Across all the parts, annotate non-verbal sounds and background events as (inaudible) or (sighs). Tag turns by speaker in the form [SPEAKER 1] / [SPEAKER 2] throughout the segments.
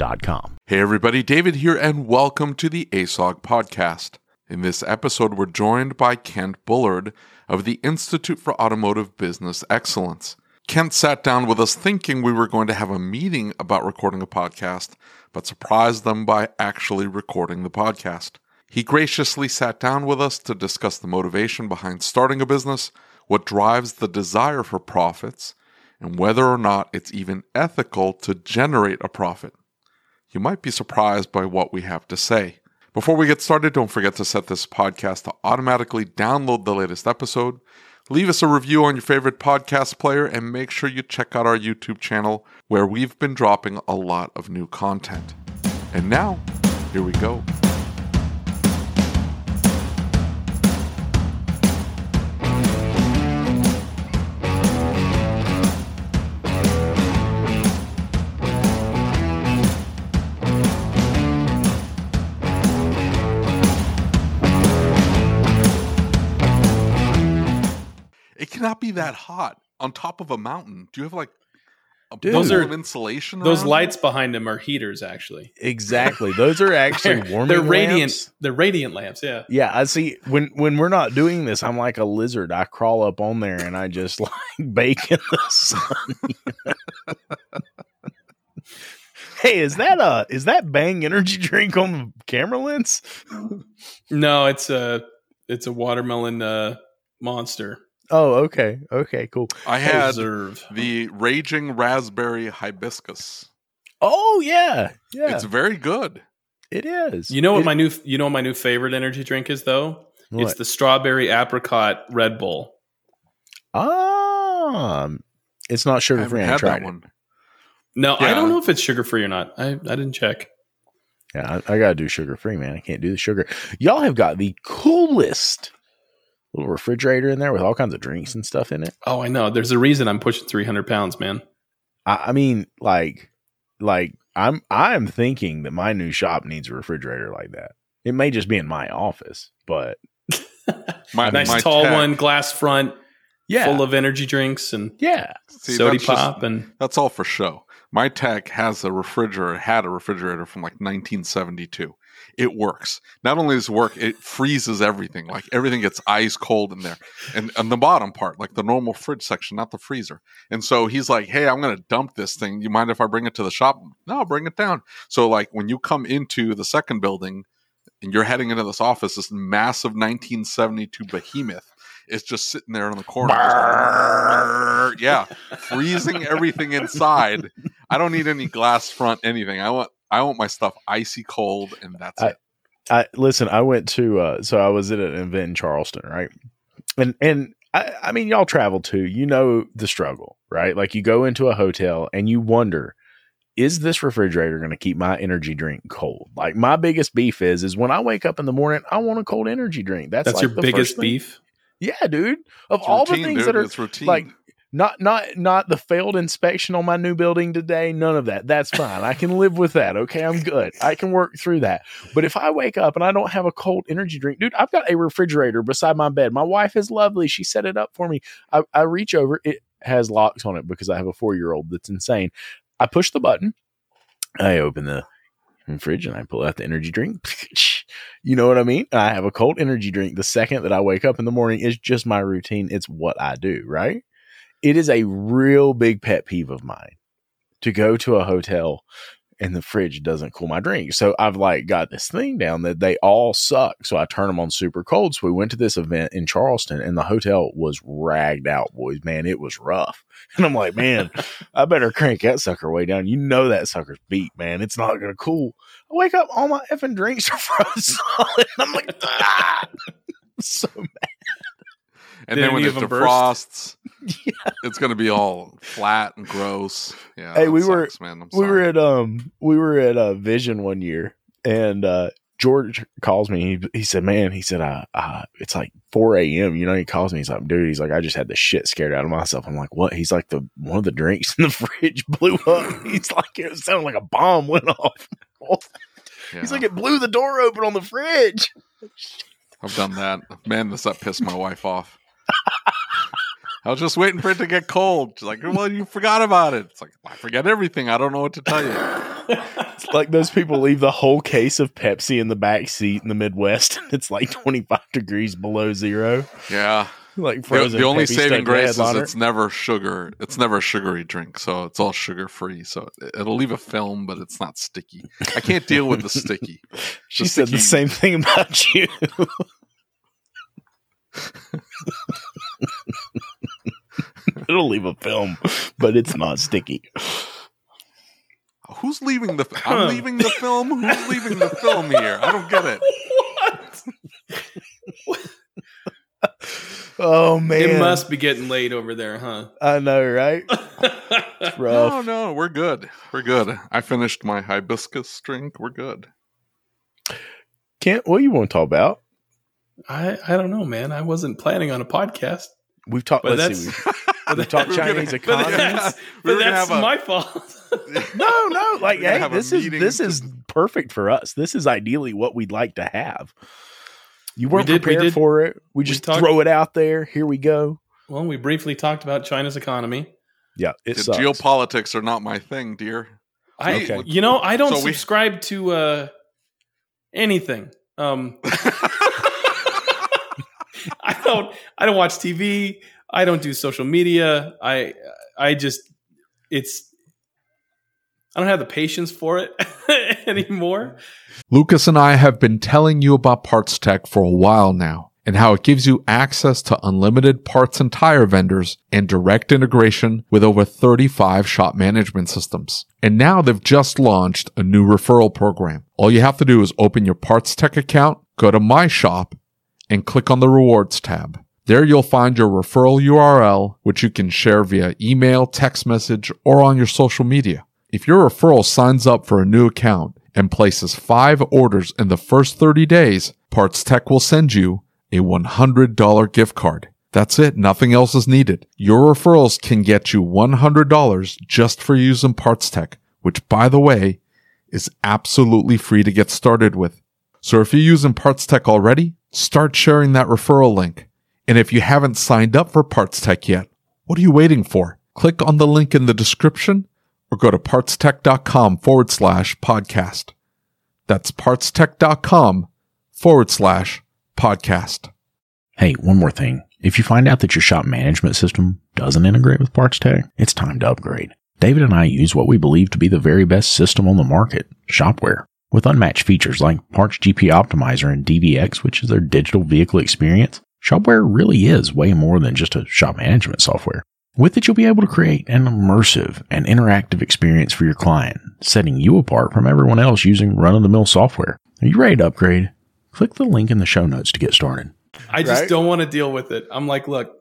[SPEAKER 1] Getshopware.com.
[SPEAKER 2] Hey everybody, David here, and welcome to the ASOG podcast. In this episode, we're joined by Kent Bullard of the Institute for Automotive Business Excellence. Kent sat down with us thinking we were going to have a meeting about recording a podcast, but surprised them by actually recording the podcast. He graciously sat down with us to discuss the motivation behind starting a business, what drives the desire for profits, and whether or not it's even ethical to generate a profit you might be surprised by what we have to say. Before we get started, don't forget to set this podcast to automatically download the latest episode. Leave us a review on your favorite podcast player and make sure you check out our YouTube channel where we've been dropping a lot of new content. And now, here we go. It cannot be that hot on top of a mountain. Do you have like a
[SPEAKER 1] Dude.
[SPEAKER 3] Those are-
[SPEAKER 2] of insulation?
[SPEAKER 3] Those lights behind him are heaters, actually.
[SPEAKER 1] Exactly. Those are actually (laughs) warming
[SPEAKER 3] they're radiant.
[SPEAKER 1] lamps.
[SPEAKER 3] They're radiant lamps. Yeah.
[SPEAKER 1] Yeah, I see. When when we're not doing this, I'm like a lizard. I crawl up on there and I just (laughs) like bake in the sun. (laughs) hey, is that a is that Bang energy drink on the camera lens?
[SPEAKER 3] No, it's a it's a watermelon uh, monster.
[SPEAKER 1] Oh, okay, okay, cool.
[SPEAKER 2] I had
[SPEAKER 3] Reserve.
[SPEAKER 2] the raging raspberry hibiscus.
[SPEAKER 1] Oh yeah, yeah,
[SPEAKER 2] It's very good.
[SPEAKER 1] it is.
[SPEAKER 3] You know what
[SPEAKER 1] It-
[SPEAKER 3] my new you know what my new favorite energy drink is though? It's the strawberry apricot Red Bull.
[SPEAKER 1] um, it's not
[SPEAKER 2] I
[SPEAKER 1] sugar
[SPEAKER 2] haven't
[SPEAKER 1] free. I
[SPEAKER 2] had
[SPEAKER 1] tried
[SPEAKER 2] that
[SPEAKER 1] it.
[SPEAKER 2] one.
[SPEAKER 3] No, I don't know if it's sugar free or not. I, I didn't check.
[SPEAKER 1] Yeah, I, I gotta do sugar free, man. I can't do the sugar. Y'all have got the coolest little refrigerator in there with all kinds of drinks and stuff in it.
[SPEAKER 3] Oh, I know. There's a reason I'm pushing 300 pounds, man.
[SPEAKER 1] I, I mean, like, like I'm I'm thinking that my new shop needs a refrigerator like that. It may just be in my office, but (laughs)
[SPEAKER 2] My,
[SPEAKER 3] nice
[SPEAKER 2] my
[SPEAKER 3] tall
[SPEAKER 2] tech-
[SPEAKER 3] one, glass front,
[SPEAKER 1] yeah,
[SPEAKER 3] full of energy drinks and
[SPEAKER 1] yeah.
[SPEAKER 2] See,
[SPEAKER 3] sody
[SPEAKER 2] that's just-
[SPEAKER 3] pop and
[SPEAKER 2] that's all for show. My tech has a refrigerator, had a refrigerator from like 1972. It works. Not only does it work, it freezes everything. Like everything gets ice cold in there. And on the bottom part, like the normal fridge section, not the freezer. And so he's like, Hey, I'm going to dump this thing. You mind if I bring it to the shop? No, bring it down. So, like, when you come into the second building and you're heading into this office, this massive 1972 behemoth is just sitting there in the corner. (laughs) yeah, freezing everything inside. I don't need any glass front anything. I want I want my stuff icy cold, and that's
[SPEAKER 1] I-
[SPEAKER 2] it.
[SPEAKER 1] I listen. I went to uh, so I was at an event in Charleston, right? And and I, I mean, y'all travel too. You know the struggle, right? Like you go into a hotel and you wonder, is this refrigerator going to keep my energy drink cold? Like my biggest beef is, is when I wake up in the morning, I want a cold energy drink. That's
[SPEAKER 3] that's
[SPEAKER 1] like
[SPEAKER 3] your
[SPEAKER 1] the
[SPEAKER 3] biggest beef.
[SPEAKER 1] Yeah, dude. Of
[SPEAKER 2] It's
[SPEAKER 1] all the things
[SPEAKER 2] dude.
[SPEAKER 1] that are
[SPEAKER 2] it's routine.
[SPEAKER 1] like Not not not the failed inspection on my new building today. None of that. That's fine. I can live with that. Okay, I'm good. I can work through that. But if I wake up and I don't have a cold energy drink, dude, I've got a refrigerator beside my bed. My wife is lovely. She set it up for me. I, I reach over. It has locks on it because I have a four year old that's insane. I push the button. I open the fridge and I pull out the energy drink. (laughs) you know what I mean? I have a cold energy drink the second that I wake up in the morning. It's just my routine. It's what I do, right? It is a real big pet peeve of mine to go to a hotel and the fridge doesn't cool my drink. So I've like got this thing down that they all suck. So I turn them on super cold. So we went to this event in Charleston and the hotel was ragged out, boys. Man, it was rough. (laughs) And I'm like, man, I better crank that sucker way down. You know that sucker's beat, man. It's not gonna cool. I wake up, all my effing drinks are (laughs) frozen. (laughs) I'm like, ah. so mad.
[SPEAKER 2] And
[SPEAKER 3] Did
[SPEAKER 2] then when
[SPEAKER 3] any
[SPEAKER 2] it
[SPEAKER 3] of 'em
[SPEAKER 2] defrosts, (laughs)
[SPEAKER 1] Yeah.
[SPEAKER 2] it's going to be all flat and gross. Yeah.
[SPEAKER 1] Hey,
[SPEAKER 2] that
[SPEAKER 1] we were-
[SPEAKER 2] man. I'm
[SPEAKER 1] we were at um we were at uh vision one year and uh george calls me he, he said man he said uh, uh it's like 4 a.m you know he calls me he's like dude he's like i just had the shit scared out of myself i'm like what he's like the one of the drinks in the (laughs) fridge blew up he's like it sounded like a bomb went off
[SPEAKER 2] Yeah, (laughs)
[SPEAKER 1] he's like it blew the door open on the fridge
[SPEAKER 2] I've done that. Man, this up pissed my wife off. (laughs) I was just waiting for it to get cold. She's like, well, you forgot about it. It's like, I forget everything. I don't know what to tell you. (laughs)
[SPEAKER 1] it's like those people leave the whole case of pepsi in the back seat in the midwest and it's like 25 degrees below zero
[SPEAKER 2] Yeah.
[SPEAKER 1] like frozen
[SPEAKER 2] the only
[SPEAKER 1] Pepsi
[SPEAKER 2] saving grace is it's never sugar. It's never a sugary drink. So it's all sugar free. So it- it'll leave a film, but it's not sticky. I can't deal with the sticky. (laughs)
[SPEAKER 1] She
[SPEAKER 2] The
[SPEAKER 1] said the same thing about you. (laughs) It'll leave a film, but it's not sticky.
[SPEAKER 2] Who's leaving the? I'm leaving the film. Who's leaving the film here? I don't get it. What?
[SPEAKER 1] Oh man,
[SPEAKER 3] It must be getting late over there, huh?
[SPEAKER 1] I know, right? It's (laughs) rough.
[SPEAKER 2] No, no, we're good. We're good. I finished my hibiscus drink. We're good.
[SPEAKER 1] Kent, what you want to talk about?
[SPEAKER 3] I I don't know, man. I wasn't planning on a podcast.
[SPEAKER 1] We've talked.
[SPEAKER 3] But
[SPEAKER 1] Let's see. We've, (laughs) we've talked
[SPEAKER 2] We're gonna-
[SPEAKER 1] Chinese (laughs)
[SPEAKER 2] but
[SPEAKER 1] economy.
[SPEAKER 2] that's-
[SPEAKER 3] But
[SPEAKER 2] we were
[SPEAKER 3] that's
[SPEAKER 2] have a-
[SPEAKER 3] my fault. (laughs)
[SPEAKER 1] No, no, like hey, this is this
[SPEAKER 2] to-
[SPEAKER 1] is perfect for us. This is ideally what we'd like to have. You weren't
[SPEAKER 3] did- we
[SPEAKER 1] prepared
[SPEAKER 3] did-
[SPEAKER 1] for it. We just
[SPEAKER 3] talked-
[SPEAKER 1] throw it out there. Here we go.
[SPEAKER 3] well, we briefly talked about China's economy.
[SPEAKER 1] Yeah, it
[SPEAKER 2] The
[SPEAKER 1] sucks.
[SPEAKER 2] geopolitics are not my thing, dear.
[SPEAKER 3] I,
[SPEAKER 1] Okay.
[SPEAKER 3] you know, I don't
[SPEAKER 2] So we-
[SPEAKER 3] subscribe to uh, anything. Um, I don't. I don't watch TV. I don't do social media. I I just it's. I don't have the patience for it (laughs) anymore.
[SPEAKER 2] Lucas and I have been telling you about PartsTech for a while now and how it gives you access to unlimited parts and tire vendors and direct integration with over 35 shop management systems. And now they've just launched a new referral program. All you have to do is open your PartsTech account, go to My Shop, and click on the Rewards tab. There you'll find your referral URL, which you can share via email, text message, or on your social media. If your referral signs up for a new account and places five orders in the first 30 days, PartsTech will send you a $100 gift card. That's it. Nothing else is needed. Your referrals can get you $100 just for using PartsTech, which by the way, is absolutely free to get started with. So if you're using PartsTech already, start sharing that referral link. And if you haven't signed up for PartsTech yet, what are you waiting for? Click on the link in the description or go to partstech.com forward slash podcast. That's partstech.com forward slash podcast.
[SPEAKER 1] Hey, one more thing. If you find out that your shop management system doesn't integrate with PartsTech, it's time to upgrade. David and I use what we believe to be the very best system on the market, Shopware. With unmatched features like Parts GP Optimizer and DVX, which is their digital vehicle experience, Shopware really is way more than just a shop management software. With it, you'll be able to create an immersive and interactive experience for your client, setting you apart from everyone else using run of the mill software. Are you ready to upgrade? Click the link in the show notes to get started.
[SPEAKER 3] I just
[SPEAKER 1] Right?
[SPEAKER 3] don't want to deal with it. I'm like, look,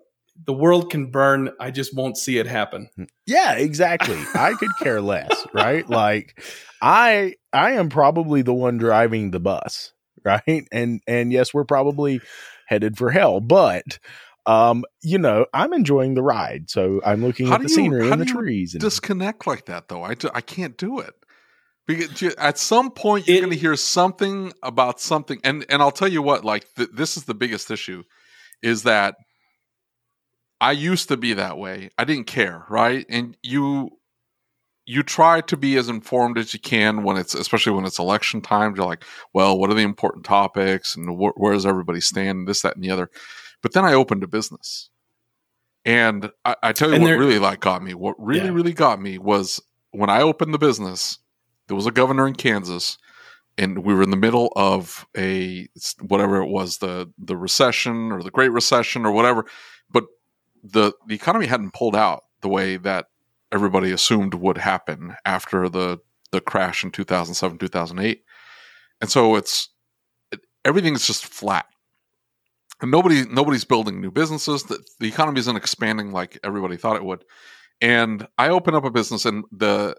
[SPEAKER 3] the world can burn. I just won't see it happen.
[SPEAKER 1] Yeah, exactly. I could care less, (laughs) right? Like I I am probably the one driving the bus, (laughs) right? And and yes, we're probably headed for hell, but
[SPEAKER 4] um, you know, I'm enjoying the ride. So I'm looking
[SPEAKER 2] How
[SPEAKER 4] at the
[SPEAKER 2] you-
[SPEAKER 4] scenery and the
[SPEAKER 2] do you
[SPEAKER 4] trees. And,
[SPEAKER 2] disconnect like that though. I, ju- I can't do it. Because you- at some point you're going to hear something about something, and and I'll tell you what. Like th- this is the biggest issue, is that I used to be that way. I didn't care, right? And you you try to be as informed as you can when it's especially when it's election time. You're like, well, what are the important topics and wh- where does everybody stand? This, that, and the other. But then I opened a business. And I, I tell you
[SPEAKER 3] And
[SPEAKER 2] what really like got me. What really,
[SPEAKER 3] Yeah.
[SPEAKER 2] really got me was when I opened the business, there was a governor in Kansas, and we were in the middle of a whatever it was, the the recession or the Great Recession or whatever. But the the economy hadn't pulled out the way that everybody assumed would happen after the the crash in 2007 2008 and so it's it, everything's just flat. And nobody nobody's building new businesses. The, the economy isn't expanding like everybody thought it would. And i open up a business and the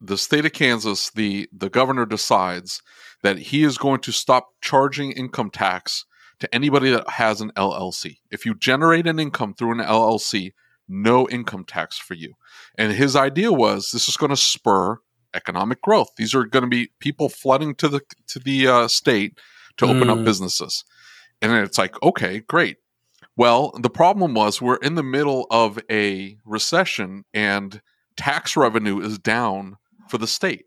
[SPEAKER 2] the state of kansas the the governor decides that he is going to stop charging income tax to anybody that has an llc if you generate an income through an llc no income tax for you and his idea was this is going to spur economic growth. These are going to be people flooding to the to the uh, state to open up
[SPEAKER 3] Mm.
[SPEAKER 2] businesses. And it's like, okay, great. Well, the problem was we're in the middle of a recession and tax revenue is down for the state.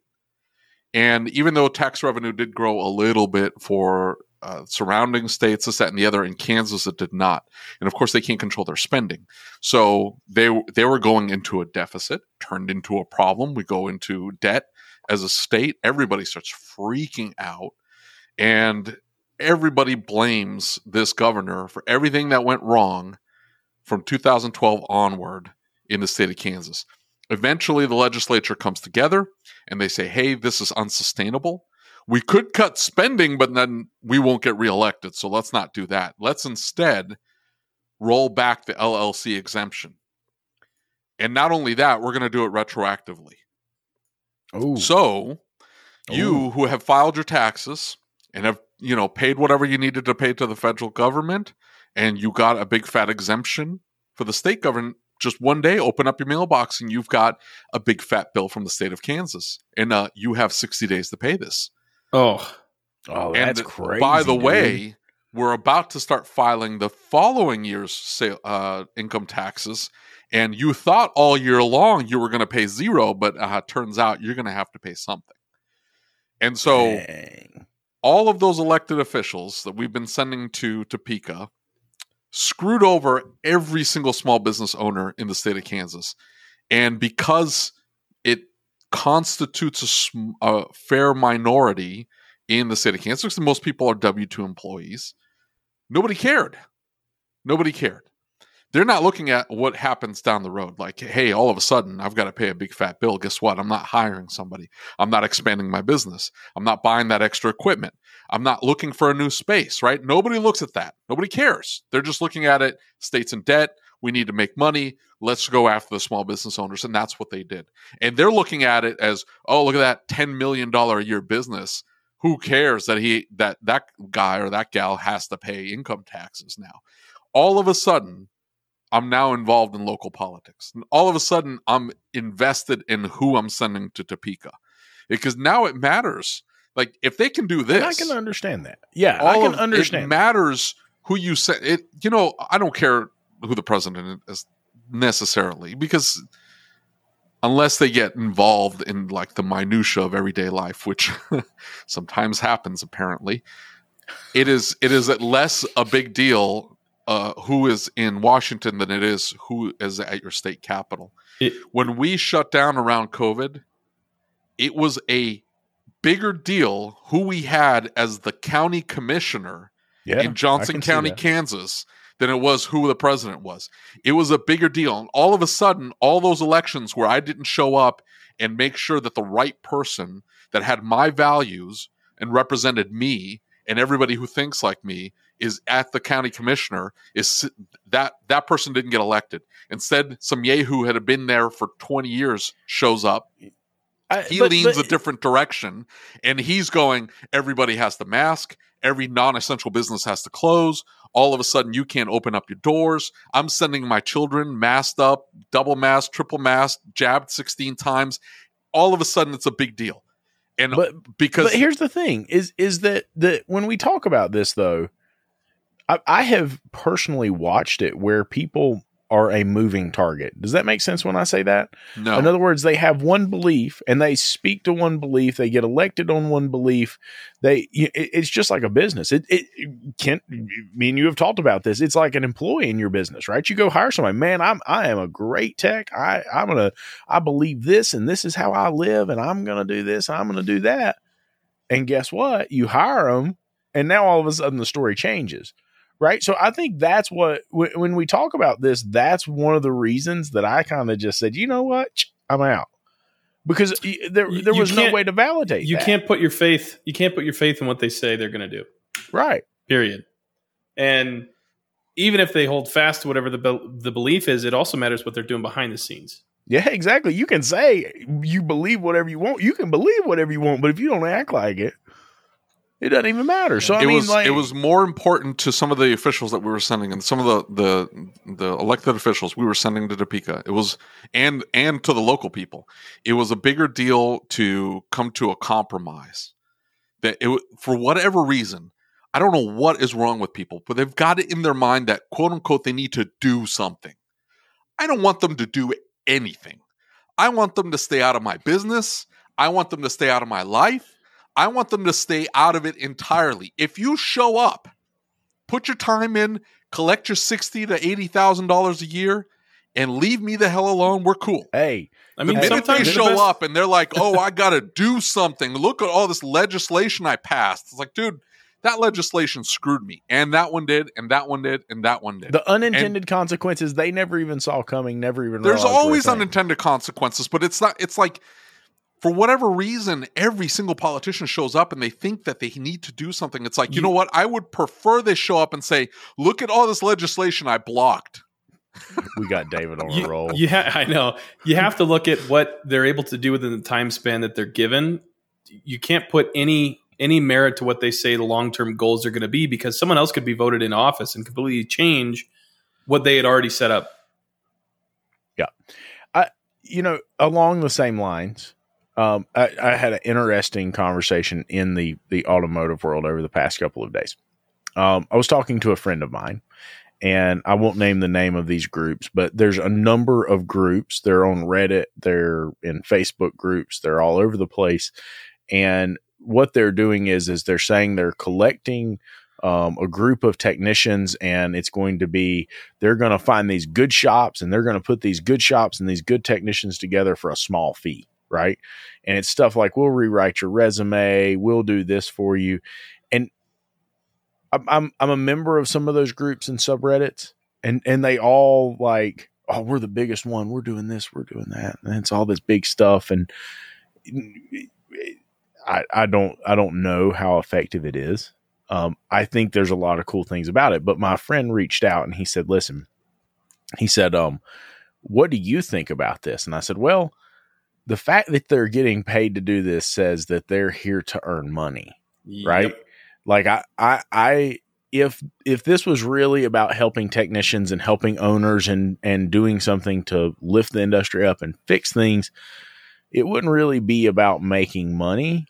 [SPEAKER 2] And even though tax revenue did grow a little bit for uh, surrounding states, this, that, and the other, in Kansas it did not. And of course, they can't control their spending. So they they were going into a deficit, turned into a problem. We go into debt as a state. Everybody starts freaking out, and everybody blames this governor for everything that went wrong from 2012 onward in the state of Kansas. Eventually, the legislature comes together and they say, "Hey, this is unsustainable." We could cut spending, but then we won't get reelected. So let's not do that. Let's instead roll back the LLC exemption. And not only that, we're going to do it retroactively.
[SPEAKER 4] oh,
[SPEAKER 2] So you
[SPEAKER 4] Ooh.
[SPEAKER 2] who have filed your taxes and have, you know, paid whatever you needed to pay to the federal government and you got a big fat exemption for the state government, just one day open up your mailbox and you've got a big fat bill from the state of Kansas. And uh, you have 60 days to pay this.
[SPEAKER 3] Oh,
[SPEAKER 4] oh,
[SPEAKER 2] and
[SPEAKER 4] that's crazy.
[SPEAKER 2] by the
[SPEAKER 4] dude.
[SPEAKER 2] way, we're about to start filing the following year's sale, uh, income taxes. And you thought all year long you were going to pay zero, but uh, turns out you're going to have to pay something. And so
[SPEAKER 4] Dang.
[SPEAKER 2] all of those elected officials that we've been sending to Topeka screwed over every single small business owner in the state of Kansas. And because it constitutes a, sm- a fair minority in the state of Kansas, because most people are W 2 employees, nobody cared. Nobody cared. They're not looking at what happens down the road. Like, hey, all of a sudden, I've got to pay a big fat bill. Guess what? I'm not hiring somebody. I'm not expanding my business. I'm not buying that extra equipment. I'm not looking for a new space, right? Nobody looks at that. Nobody cares. They're just looking at it. States in debt. We need to make money. Let's go after the small business owners. And that's what they did. And they're looking at it as, oh, look at that $10 million a year business. Who cares that he that that guy or that gal has to pay income taxes now? All of a sudden, I'm now involved in local politics. And all of a sudden, I'm invested in who I'm sending to Topeka because now it matters. Like if they can do this,
[SPEAKER 4] And I can understand that. Yeah, I can
[SPEAKER 2] of-
[SPEAKER 4] understand.
[SPEAKER 2] It matters who you send. It you know I don't care who the president is necessarily because unless they get involved in like the minutia of everyday life, which (laughs) sometimes happens apparently, it is it is less a big deal uh, who is in Washington than it is who is at your state capital.
[SPEAKER 3] It-
[SPEAKER 2] when we shut down around COVID, it was a bigger deal who we had as the county commissioner
[SPEAKER 4] yeah,
[SPEAKER 2] in Johnson County. Kansas, than it was who the president was. It was a bigger deal. And all of a sudden, all those elections where I didn't show up and make sure that the right person that had my values and represented me and everybody who thinks like me is at the county commissioner is that that person didn't get elected. Instead, some yahoo had been there for 20 years shows up
[SPEAKER 1] I-
[SPEAKER 2] he
[SPEAKER 1] but-
[SPEAKER 2] leans
[SPEAKER 1] but-
[SPEAKER 2] a different direction and he's going everybody has to mask every non-essential business has to close all of a sudden you can't open up your doors. I'm sending my children masked up double masked triple masked jabbed 16 times. All of a sudden it's a big deal. And
[SPEAKER 1] But-
[SPEAKER 2] because
[SPEAKER 1] but here's the thing: is is that that when we talk about this, though, I, I have personally watched it where people are a moving target. Does that make sense when I say that?
[SPEAKER 2] no
[SPEAKER 1] In other words, they have one belief and they speak to one belief. They get elected on one belief. They, it's just like a business. It, it, Kent, me and you have talked about this. It's like an employee in your business, right? You go hire somebody, man. I'm, I am a great tech. I, I'm gonna, I believe this, and this is how I live, and I'm gonna do this, I'm gonna do that. And guess what? You hire them, and now all of a sudden the story changes right so i think that's what when when we talk about this that's one of the reasons that i kind of just said you know what i'm out because there, there
[SPEAKER 3] you
[SPEAKER 1] was no way to validate
[SPEAKER 3] You
[SPEAKER 1] that.
[SPEAKER 3] can't put your faith. You can't put your faith in what they say they're going to do.
[SPEAKER 1] right
[SPEAKER 3] Period. And even if they hold fast to whatever the be- the belief is, it also matters what they're doing behind the scenes.
[SPEAKER 1] yeah exactly you can say you believe whatever you want you can believe whatever you want but if you don't act like it it doesn't even matter so i
[SPEAKER 2] it
[SPEAKER 1] mean
[SPEAKER 2] was
[SPEAKER 1] like
[SPEAKER 2] it was more important to some of the officials that we were sending and some of the the the elected officials we were sending to Topeka. It was and and to the local people. It was a bigger deal to come to a compromise. That it for whatever reason, I don't know what is wrong with people, but they've got it in their mind that quote unquote they need to do something. I don't want them to do anything. I want them to stay out of my business. I want them to stay out of my life. I want them to stay out of it entirely. If you show up, put your time in, collect your sixty to eighty thousand dollars a year, and leave me the hell alone. We're cool.
[SPEAKER 1] hey
[SPEAKER 3] I
[SPEAKER 2] The
[SPEAKER 3] mean,
[SPEAKER 2] minute they
[SPEAKER 3] sometimes the
[SPEAKER 2] show
[SPEAKER 3] best-
[SPEAKER 2] up and they're like, "Oh, I got to do something. Look at all this legislation I passed." It's like, dude, that legislation screwed me, and that one did, and that one did, and that one did.
[SPEAKER 1] the unintended consequences they never even saw coming never even
[SPEAKER 2] There's
[SPEAKER 1] realized were a
[SPEAKER 2] always unintended consequences, but it's not. It's like for whatever reason, every single politician shows up and they think that they need to do something. It's like, you,
[SPEAKER 3] You-
[SPEAKER 2] know what? I would prefer they show up and say, "Look at all this legislation I blocked."
[SPEAKER 1] we got david on a (laughs) roll
[SPEAKER 3] you ha- I know. You have to look at what they're able to do within the time span that they're given. You can't put any any merit to what they say the long term goals are going to be because someone else could be voted in office and completely change what they had already set up.
[SPEAKER 1] Yeah, I you know, along the same lines, um, I, I had an interesting conversation in the the automotive world over the past couple of days. Um, I was talking to a friend of mine, and I won't name the name of these groups, but there's a number of groups. They're on Reddit, they're in Facebook groups, they're all over the place, and what they're doing is is they're saying they're collecting um, a group of technicians, and it's going to be they're going to find these good shops and they're going to put these good shops and these good technicians together for a small fee, right? And it's stuff like we'll rewrite your resume, we'll do this for you, and I'm I'm, I'm a member of some of those groups and subreddits, and and they all like, oh, we're the biggest one, we're doing this, we're doing that, and it's all this big stuff, and I I don't I don't know how effective it is. Um, I think there's a lot of cool things about it. But my friend reached out and he said, listen, he said, um, what do you think about this? And I said, well, the fact that they're getting paid to do this says that they're here to earn money, right? Like I, I, I, if if this was really about helping technicians and helping owners and and doing something to lift the industry up and fix things, it wouldn't really be about making money.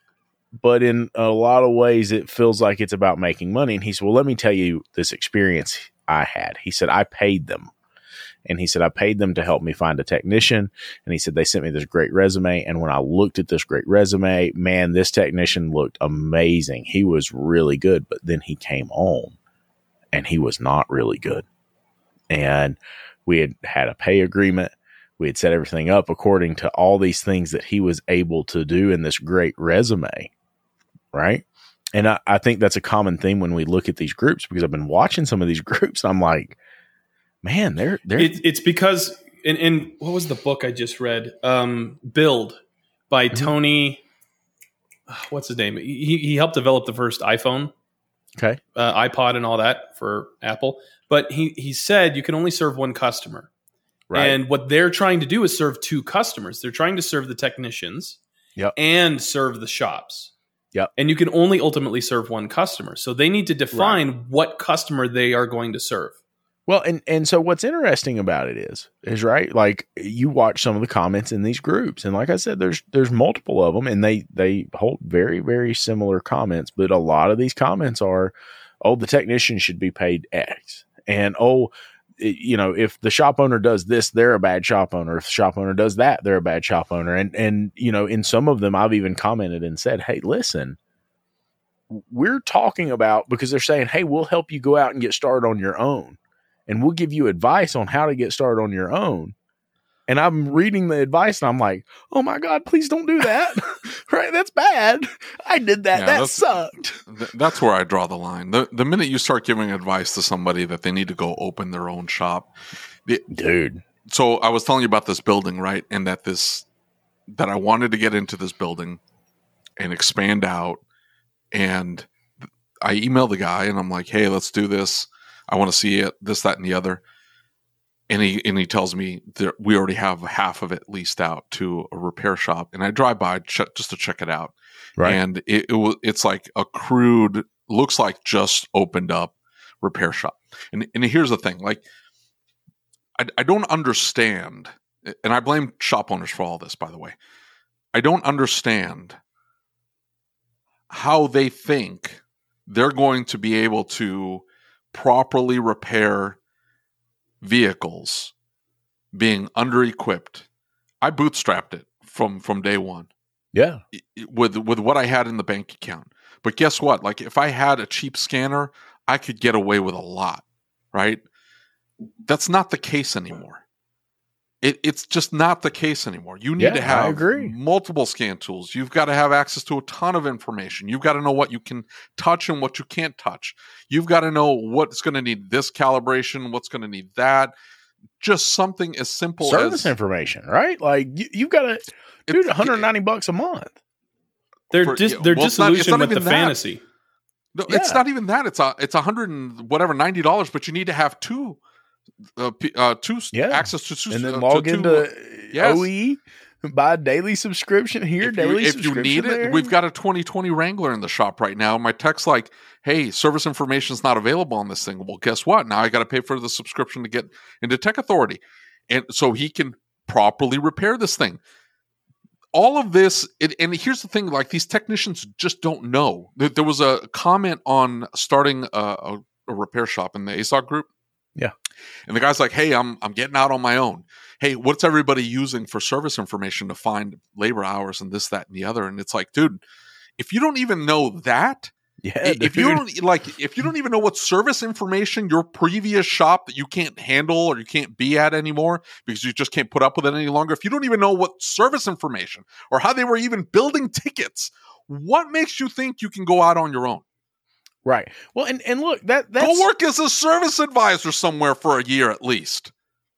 [SPEAKER 1] But in a lot of ways it feels like it's about making money. And he said well let me tell you this experience i had. He said i paid them and he said i paid them to help me find a technician. And he said they sent me this great resume. And when i looked at this great resume man this technician looked amazing. He was really good but then he came on and he was not really good. And we had had a pay agreement. We had set everything up according to all these things that he was able to do in this great resume right? And I, I think that's a common theme when we look at these groups because i've been watching some of these (laughs) groups. I'm like man they're they're
[SPEAKER 3] It, it's because in, in what was the book I just read? Um, Build by
[SPEAKER 1] Mhm.
[SPEAKER 3] Tony. What's his name? He, he helped develop the first iPhone,
[SPEAKER 1] okay
[SPEAKER 3] uh, iPod, and all that for Apple. But he he said you can only serve one customer,
[SPEAKER 1] right
[SPEAKER 3] and what they're trying to do is serve two customers. They're trying to serve the technicians,
[SPEAKER 1] Yep.
[SPEAKER 3] and serve the shops.
[SPEAKER 1] Yep.
[SPEAKER 3] And you can only ultimately serve one customer. So they need to define what customer they are going to serve.
[SPEAKER 1] Well, and and so what's interesting about it is is right like you watch some of the comments in these groups, and like I said, there's there's multiple of them, and they they hold very very similar comments, but a lot of these comments are, oh, the technician should be paid X, and oh. it- You know, if the shop owner does this, they're a bad shop owner. If the shop owner does that, they're a bad shop owner. And and you know, in some of them, I've even commented and said, "Hey, listen, we're talking about because they're saying, hey, we'll help you go out and get started on your own and we'll give you advice on how to get started on your own. And I'm reading the advice and I'm like, oh my God, please don't do that. (laughs) (laughs) right? That's bad. I did that.
[SPEAKER 2] Yeah,
[SPEAKER 1] that sucked.
[SPEAKER 2] Th- that's where I draw the line. The the minute you start giving advice to somebody that they need to go open their own shop.
[SPEAKER 1] Dude.
[SPEAKER 2] So I was telling you about this building, right? And that this that I wanted to get into this building and expand out and I emailed the guy and I'm like, "Hey, let's do this. I want to see it, this that and the other." And he and he tells me that we already have half of it leased out to a repair shop and I drive by just to check it out
[SPEAKER 1] Right.
[SPEAKER 2] and it, it was it's like a crude looks like just opened up repair shop and and here's the thing like I, I don't understand and i blame shop owners for all this by the way i don't understand how they think they're going to be able to properly repair vehicles being under equipped i bootstrapped it from from day one
[SPEAKER 1] yeah.
[SPEAKER 2] with with what I had in the bank account. But guess what? Like if I had a cheap scanner, I could get away with a lot, right? That's not the case anymore. It, it's just not the case anymore. You need
[SPEAKER 1] Yeah,
[SPEAKER 2] to have
[SPEAKER 1] agree.
[SPEAKER 2] multiple scan tools. You've got to have access to a ton of information. You've got to know what you can touch and what you can't touch. You've got to know what's going to need this calibration, what's going to need that. Just something as simple
[SPEAKER 1] Service
[SPEAKER 2] as
[SPEAKER 1] information, right? Like you, you've got to, dude,
[SPEAKER 2] It's-
[SPEAKER 1] 190 bucks a month.
[SPEAKER 3] They're
[SPEAKER 2] For-
[SPEAKER 3] dis-
[SPEAKER 2] yeah,
[SPEAKER 3] they're
[SPEAKER 2] well, it's not- it's
[SPEAKER 3] disillusioned
[SPEAKER 2] not
[SPEAKER 3] with the
[SPEAKER 2] even that.
[SPEAKER 3] fantasy.
[SPEAKER 2] No, it's not even that. It's a it's a hundred and whatever ninety dollars, but you need to have two, uh, uh two
[SPEAKER 1] Yeah.
[SPEAKER 2] access to two,
[SPEAKER 1] And then
[SPEAKER 2] uh,
[SPEAKER 1] log
[SPEAKER 2] to two,
[SPEAKER 1] into
[SPEAKER 2] uh, yes.
[SPEAKER 1] OE, buy a daily subscription here,
[SPEAKER 2] if you,
[SPEAKER 1] daily
[SPEAKER 2] if you need it, we've got a 2020 Wrangler in the shop right now. My text like, "Hey, service information is not available on this thing." Well, guess what? Now I got to pay for the subscription to get into Tech Authority, and so he can properly repair this thing. All of this, it, and here's the thing: like these technicians just don't know. There, there was a comment on starting a, a, a repair shop in the ASOG group.
[SPEAKER 1] Yeah.
[SPEAKER 2] And the guy's like, "Hey, I'm I'm getting out on my own." hey, what's everybody using for service information to find labor hours and this, that, and the other? And it's like, dude, if you don't even know that,
[SPEAKER 1] yeah,
[SPEAKER 2] if you don't like, if you don't even know what service information your previous shop that you can't handle or you can't be at anymore because you just can't put up with it any longer, if you don't even know what service information or how they were even building tickets, what makes you think you can go out on your own?
[SPEAKER 1] Right. Well, and and look that that's
[SPEAKER 2] go work as a service advisor somewhere for a year at least.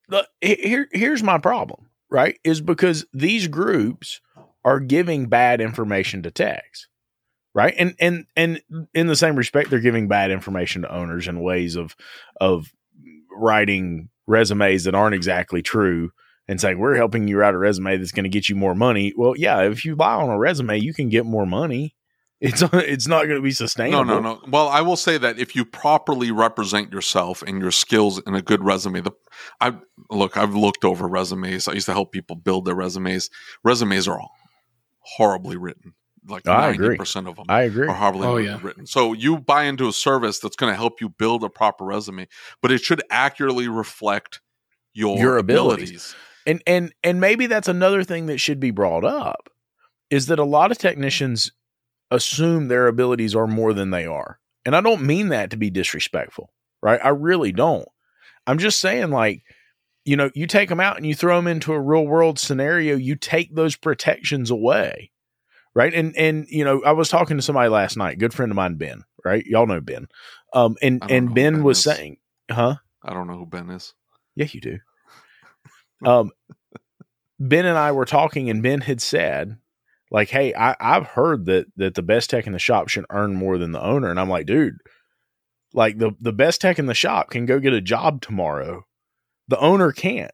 [SPEAKER 1] the, here here's my problem, right? Is because these groups are giving bad information to techs, right? And and and in the same respect, they're giving bad information to owners and ways of of writing resumes that aren't exactly true and saying we're helping you write a resume that's going to get you more money. Well, yeah, if you lie on a resume, you can get more money. It's it's not going to be sustainable.
[SPEAKER 2] no, no. No. Well, I will say that if you properly represent yourself and your skills in a good resume, the I look, I've looked over resumes. I used to help people build their resumes. Resumes are all horribly written. Like ninety percent of them
[SPEAKER 1] I agree.
[SPEAKER 2] are horribly
[SPEAKER 3] Oh,
[SPEAKER 2] written-
[SPEAKER 3] yeah.
[SPEAKER 2] written. So you buy into a service that's going to help you build a proper resume, but it should accurately reflect your
[SPEAKER 1] Your abilities.
[SPEAKER 2] abilities.
[SPEAKER 1] and and and maybe that's another thing that should be brought up is that a lot of mm-hmm. technicians assume their abilities are more than they are. And i don't mean that to be disrespectful right? I really don't. I'm just saying like you know you take them out and you throw them into a real world scenario you take those protections away right? And and you know i was talking to somebody last night good friend of mine ben right? Y'all know ben. Um and
[SPEAKER 2] I don't know
[SPEAKER 1] and ben
[SPEAKER 2] Ben
[SPEAKER 1] was
[SPEAKER 2] is.
[SPEAKER 1] saying huh?
[SPEAKER 2] I don't know who Ben is.
[SPEAKER 1] yeah, you do. Um, Ben and I were talking, and Ben had said, like, "Hey, I, I've heard that that the best tech in the shop should earn more than the owner." And I'm like, dude, like the the best tech in the shop can go get a job tomorrow. The owner can't,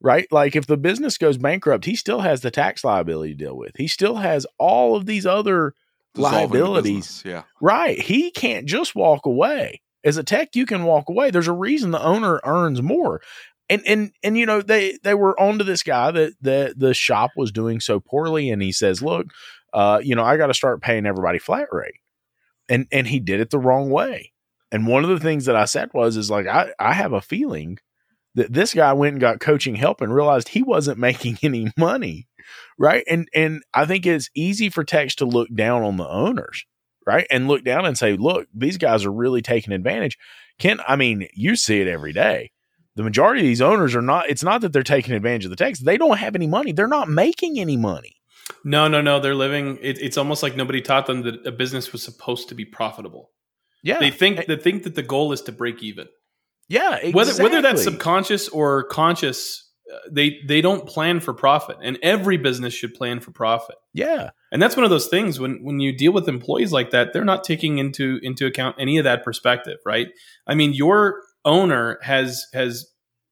[SPEAKER 1] right? Like if the business goes bankrupt, he still has the tax liability to deal with. He still has all of these other
[SPEAKER 2] Dissolving
[SPEAKER 1] liabilities.
[SPEAKER 2] business, Yeah.
[SPEAKER 1] Right. He can't just walk away. As a tech, you can walk away. There's a reason the owner earns more. And and and you know, they they were onto this guy that that the shop was doing so poorly. And he says, Look, uh, you know, I gotta start paying everybody flat rate. And and he did it the wrong way. And one of the things that I said was is like I, I have a feeling that this guy went and got coaching help and realized he wasn't (laughs) making any money. Right. And and I think it's easy for techs to look down on the owners right? And look down and say, look, these guys are really taking advantage. Kent, I mean, you see it every day. The majority of these owners are not, it's not that they're taking advantage of the tax They don't have any money. They're not making any money.
[SPEAKER 3] No, no, no. They're living. It, it's almost like nobody taught them that a business was supposed to be profitable.
[SPEAKER 1] Yeah.
[SPEAKER 3] They think they think that the goal is to break even.
[SPEAKER 1] yeah. Exactly.
[SPEAKER 3] Whether whether that's subconscious or conscious, uh, they they don't plan for profit, and every business should plan for profit.
[SPEAKER 1] Yeah.
[SPEAKER 3] And that's one of those things when when you deal with employees like that, they're not taking into into account any of that perspective, right? I mean, your owner has has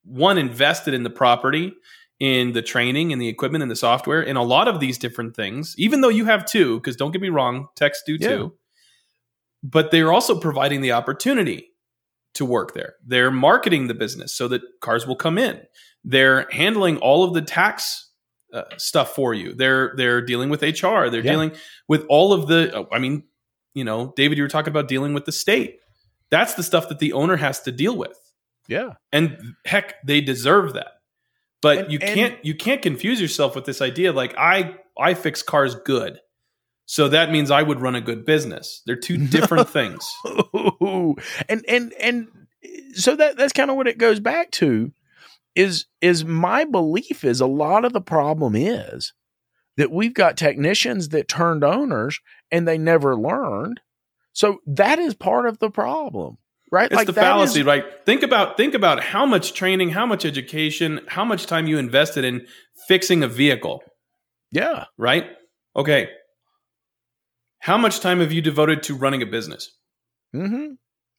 [SPEAKER 3] one invested in the property, in the training, in the equipment, in the software, in a lot of these different things. Even though you have two, because don't get me wrong, techs do
[SPEAKER 1] Yeah.
[SPEAKER 3] too. But they're also providing the opportunity to work there. They're marketing the business so that cars will come in. They're handling all of the tax uh, stuff for you. They're they're dealing with HR. They're
[SPEAKER 1] Yeah.
[SPEAKER 3] dealing with all of the. oh, I mean, you know, David, you were talking about dealing with the state. That's the stuff that the owner has to deal with,
[SPEAKER 1] Yeah.
[SPEAKER 3] and heck, they deserve that. But
[SPEAKER 1] And-
[SPEAKER 3] you can't you can't confuse yourself with this idea like I I fix cars good, so that means I would run a good business. They're two (laughs) different things. (laughs)
[SPEAKER 1] And and and so that that's kind of what it goes back to is is my belief is a lot of the problem is that we've got technicians that turned owners and they never learned so that is part of the problem right
[SPEAKER 3] It's the fallacy,
[SPEAKER 1] is-
[SPEAKER 3] right? Think about think about how much training, how much education, how much time you invested in fixing a vehicle,
[SPEAKER 1] yeah
[SPEAKER 3] right? Okay. How much time have you devoted to running a business?
[SPEAKER 1] mm-hmm.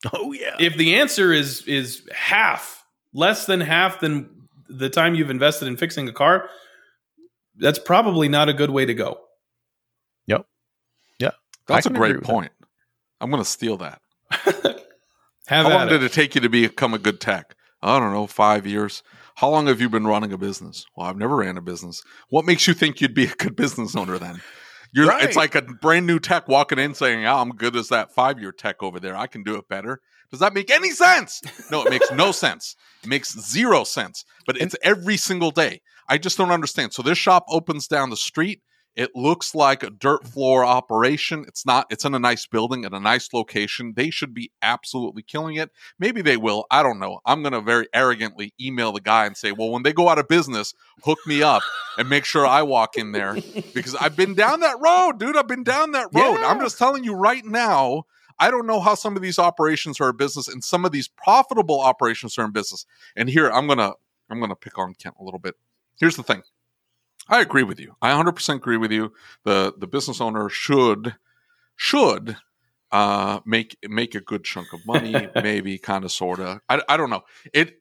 [SPEAKER 1] (laughs) oh yeah
[SPEAKER 3] If the answer is is half, less than half than the time you've invested in fixing a car, that's probably not a good way to go.
[SPEAKER 2] Yep. Yeah.
[SPEAKER 1] That's a
[SPEAKER 2] great
[SPEAKER 1] with
[SPEAKER 2] point. I'm going to steal that. (laughs) How long did
[SPEAKER 3] it.
[SPEAKER 2] it take you to become a good tech? I don't know, five years. How long have you been running a business? Well, I've never ran a business. What makes you think you'd be a good business owner then? You're,
[SPEAKER 1] Right.
[SPEAKER 2] It's like a brand new tech walking in saying, "Yeah, I'm good as that five year tech over there. I can do it better." Does that make any sense? No, it makes no sense. It makes zero sense. But it's every single day. I just don't understand. So this shop opens down the street. It looks like a dirt floor operation. It's not. It's in a nice building at a nice location. They should be absolutely killing it. Maybe they will. I don't know. I'm going to very arrogantly email the guy and say, well, when they go out of business, hook me up and make sure I walk in there because I've been down that road, dude. I've been down that road.
[SPEAKER 1] Yeah.
[SPEAKER 2] I'm just telling you right now. I don't know how some of these operations are in business and some of these profitable operations are in business. And here I'm going to I'm going to pick on Kent a little bit. Here's the thing. I agree with you. I 100% agree with you. The the business owner should should uh, make make a good chunk of money, (laughs) maybe kind of sorta. I, I don't know. It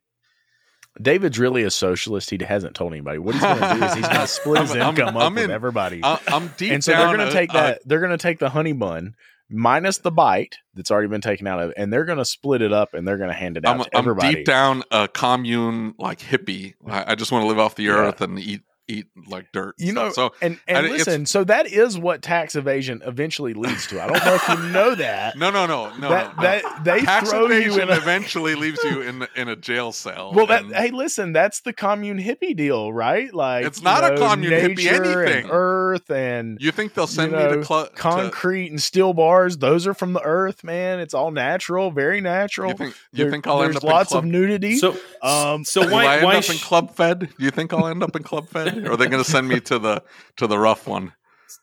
[SPEAKER 1] david's really a socialist he hasn't told anybody what he's going to do is he's going (laughs) to split his
[SPEAKER 2] I'm- I'm-
[SPEAKER 1] income up
[SPEAKER 2] I'm
[SPEAKER 1] with
[SPEAKER 2] in-
[SPEAKER 1] everybody
[SPEAKER 2] I, I'm deep down.
[SPEAKER 1] and so they're going to take that they're going to take the honey bun minus the bite that's already been taken out of it and they're going to split it up and they're going to hand it out
[SPEAKER 2] I'm,
[SPEAKER 1] to
[SPEAKER 2] I'm deep down a commune like hippie. I, I just want to live off the
[SPEAKER 1] Yeah.
[SPEAKER 2] earth and eat eat like dirt.
[SPEAKER 1] you know
[SPEAKER 2] so
[SPEAKER 1] and and
[SPEAKER 2] and it's-
[SPEAKER 1] listen so that is what tax evasion eventually leads to i don't know if you know (laughs) that
[SPEAKER 2] no, no, no, no.
[SPEAKER 1] that,
[SPEAKER 2] no.
[SPEAKER 1] that they
[SPEAKER 2] Tax
[SPEAKER 1] throw you
[SPEAKER 2] evasion
[SPEAKER 1] in a
[SPEAKER 2] eventually leaves you in in a jail cell.
[SPEAKER 1] well that hey listen that's the commune hippie deal right like
[SPEAKER 2] It's
[SPEAKER 1] you
[SPEAKER 2] not a commune hippie
[SPEAKER 1] nature and
[SPEAKER 2] anything.
[SPEAKER 1] earth and
[SPEAKER 2] you think they'll send
[SPEAKER 1] you
[SPEAKER 2] me
[SPEAKER 1] know,
[SPEAKER 2] to club?
[SPEAKER 1] concrete and steel bars those are from the earth man it's all natural very natural
[SPEAKER 2] You think you
[SPEAKER 1] There-
[SPEAKER 2] think I'll end up
[SPEAKER 1] lots
[SPEAKER 2] in club?
[SPEAKER 1] of nudity
[SPEAKER 3] So,
[SPEAKER 1] Um,
[SPEAKER 3] so
[SPEAKER 2] Will I
[SPEAKER 3] why
[SPEAKER 2] end
[SPEAKER 3] why
[SPEAKER 2] up in Club Fed? Do you think I'll end up in Club Fed? (laughs) Or are they going to send me to the to the rough one?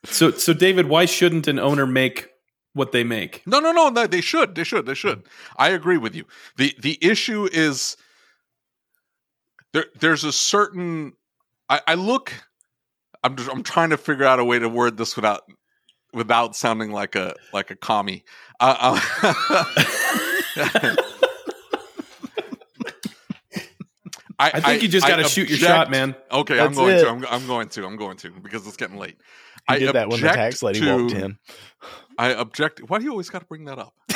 [SPEAKER 3] so so David, why shouldn't an owner make what they make?
[SPEAKER 2] No, no, no, no. They should. They should. They should. I agree with you. the The issue is there. There's a certain. I, I look. I'm just, I'm trying to figure out a way to word this without without sounding like a like a commie. Uh, (laughs) (laughs) uh,
[SPEAKER 3] I think you just got to shoot your shot, man.
[SPEAKER 2] Okay, I'm going
[SPEAKER 1] it.
[SPEAKER 2] to. I'm, I'm going to. I'm going to because it's getting late.
[SPEAKER 1] He
[SPEAKER 2] I
[SPEAKER 1] did that when the
[SPEAKER 2] object
[SPEAKER 1] tax lady
[SPEAKER 2] to-
[SPEAKER 1] walked in.
[SPEAKER 2] I object. Why do you always got to bring that up? (laughs)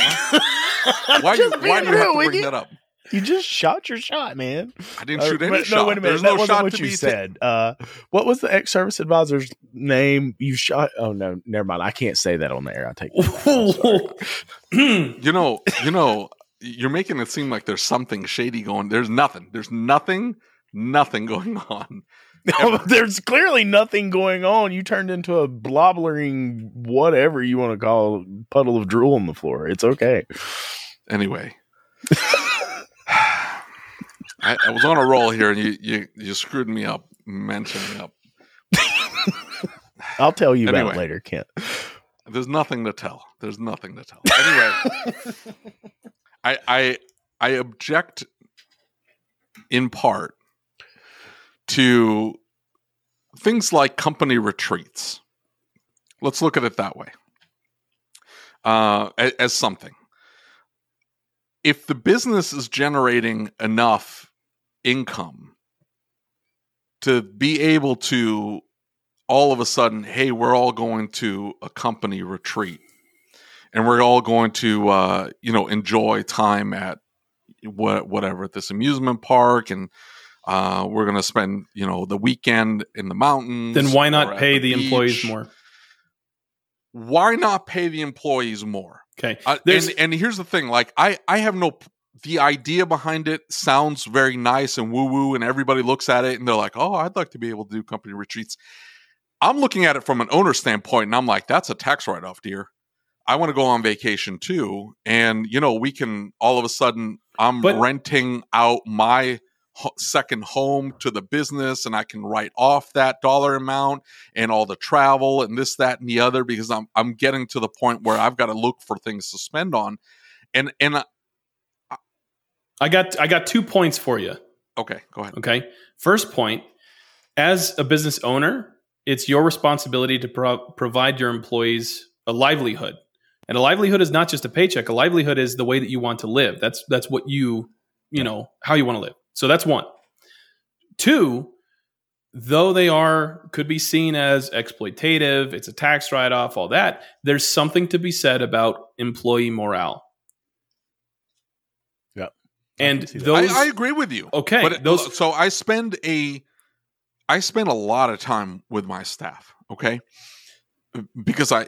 [SPEAKER 2] Huh? Why,
[SPEAKER 1] Just
[SPEAKER 2] do, why do you have
[SPEAKER 1] real
[SPEAKER 2] to
[SPEAKER 1] with
[SPEAKER 2] bring
[SPEAKER 1] you.
[SPEAKER 2] that up?
[SPEAKER 1] You just shot your shot, man.
[SPEAKER 2] I didn't
[SPEAKER 1] Uh,
[SPEAKER 2] shoot any
[SPEAKER 1] but-
[SPEAKER 2] shot.
[SPEAKER 1] No, wait a minute.
[SPEAKER 2] There's
[SPEAKER 1] that
[SPEAKER 2] no
[SPEAKER 1] wasn't
[SPEAKER 2] shot
[SPEAKER 1] what
[SPEAKER 2] to
[SPEAKER 1] you
[SPEAKER 2] be
[SPEAKER 1] said. Uh, what was the ex service advisor's name? You shot. Oh no, never mind. I can't say that on the air. I take. that back. I'm sorry. (laughs)
[SPEAKER 2] You know, you know, you're making it seem like there's something shady going. There's nothing. There's nothing. Nothing going on. (laughs)
[SPEAKER 1] No, there's clearly nothing going on. You turned into a blobbering whatever you want to call it, puddle of drool on the floor. It's okay.
[SPEAKER 2] Anyway, (sighs) I, I was on a roll here, and you you you screwed me up mentioning me up. (laughs)
[SPEAKER 1] I'll tell you about
[SPEAKER 2] Anyway.
[SPEAKER 1] it later, Kent.
[SPEAKER 2] There's nothing to tell. There's nothing to tell. Anyway, (laughs) I I I object in part to things like company retreats. Let's look at it that way. Uh, a- as something. If the business is generating enough income to be able to all of a sudden, hey, we're all going to a company retreat and we're all going to, uh, you know, enjoy time at what, whatever, at this amusement park. And uh, we're going to spend, you know, the weekend in the mountains.
[SPEAKER 3] then why not pay the employees more?
[SPEAKER 2] Why not pay the employees more?
[SPEAKER 3] Okay.
[SPEAKER 2] Uh, and, and here's the thing like i i have no the idea behind it sounds very nice and woo woo and everybody looks at it and they're like oh i'd like to be able to do company retreats i'm looking at it from an owner standpoint and i'm like that's a tax write-off dear i want to go on vacation too and you know we can all of a sudden i'm
[SPEAKER 3] But-
[SPEAKER 2] renting out my ho- second home to the business and i can write off that dollar amount and all the travel and this, that, and the other because I'm I'm getting to the point where I've got to look for things to spend on. And and uh,
[SPEAKER 3] I got I got two points for you.
[SPEAKER 2] okay, go ahead.
[SPEAKER 3] Okay. First point, as a business owner, it's your responsibility to pro- provide your employees a livelihood. And a livelihood is not just a paycheck. A livelihood is the way that you want to live. That's that's what you, you know, how you want to live. So that's one. Two, though they are could be seen as exploitative, it's a tax write-off, all that, there's something to be said about employee morale.
[SPEAKER 1] Yeah.
[SPEAKER 3] And
[SPEAKER 1] can see that.
[SPEAKER 3] those
[SPEAKER 2] I, I agree with you.
[SPEAKER 3] Okay,
[SPEAKER 2] but uh,
[SPEAKER 3] those-
[SPEAKER 2] so I spend a I spend a lot of time with my staff. Okay, because I, I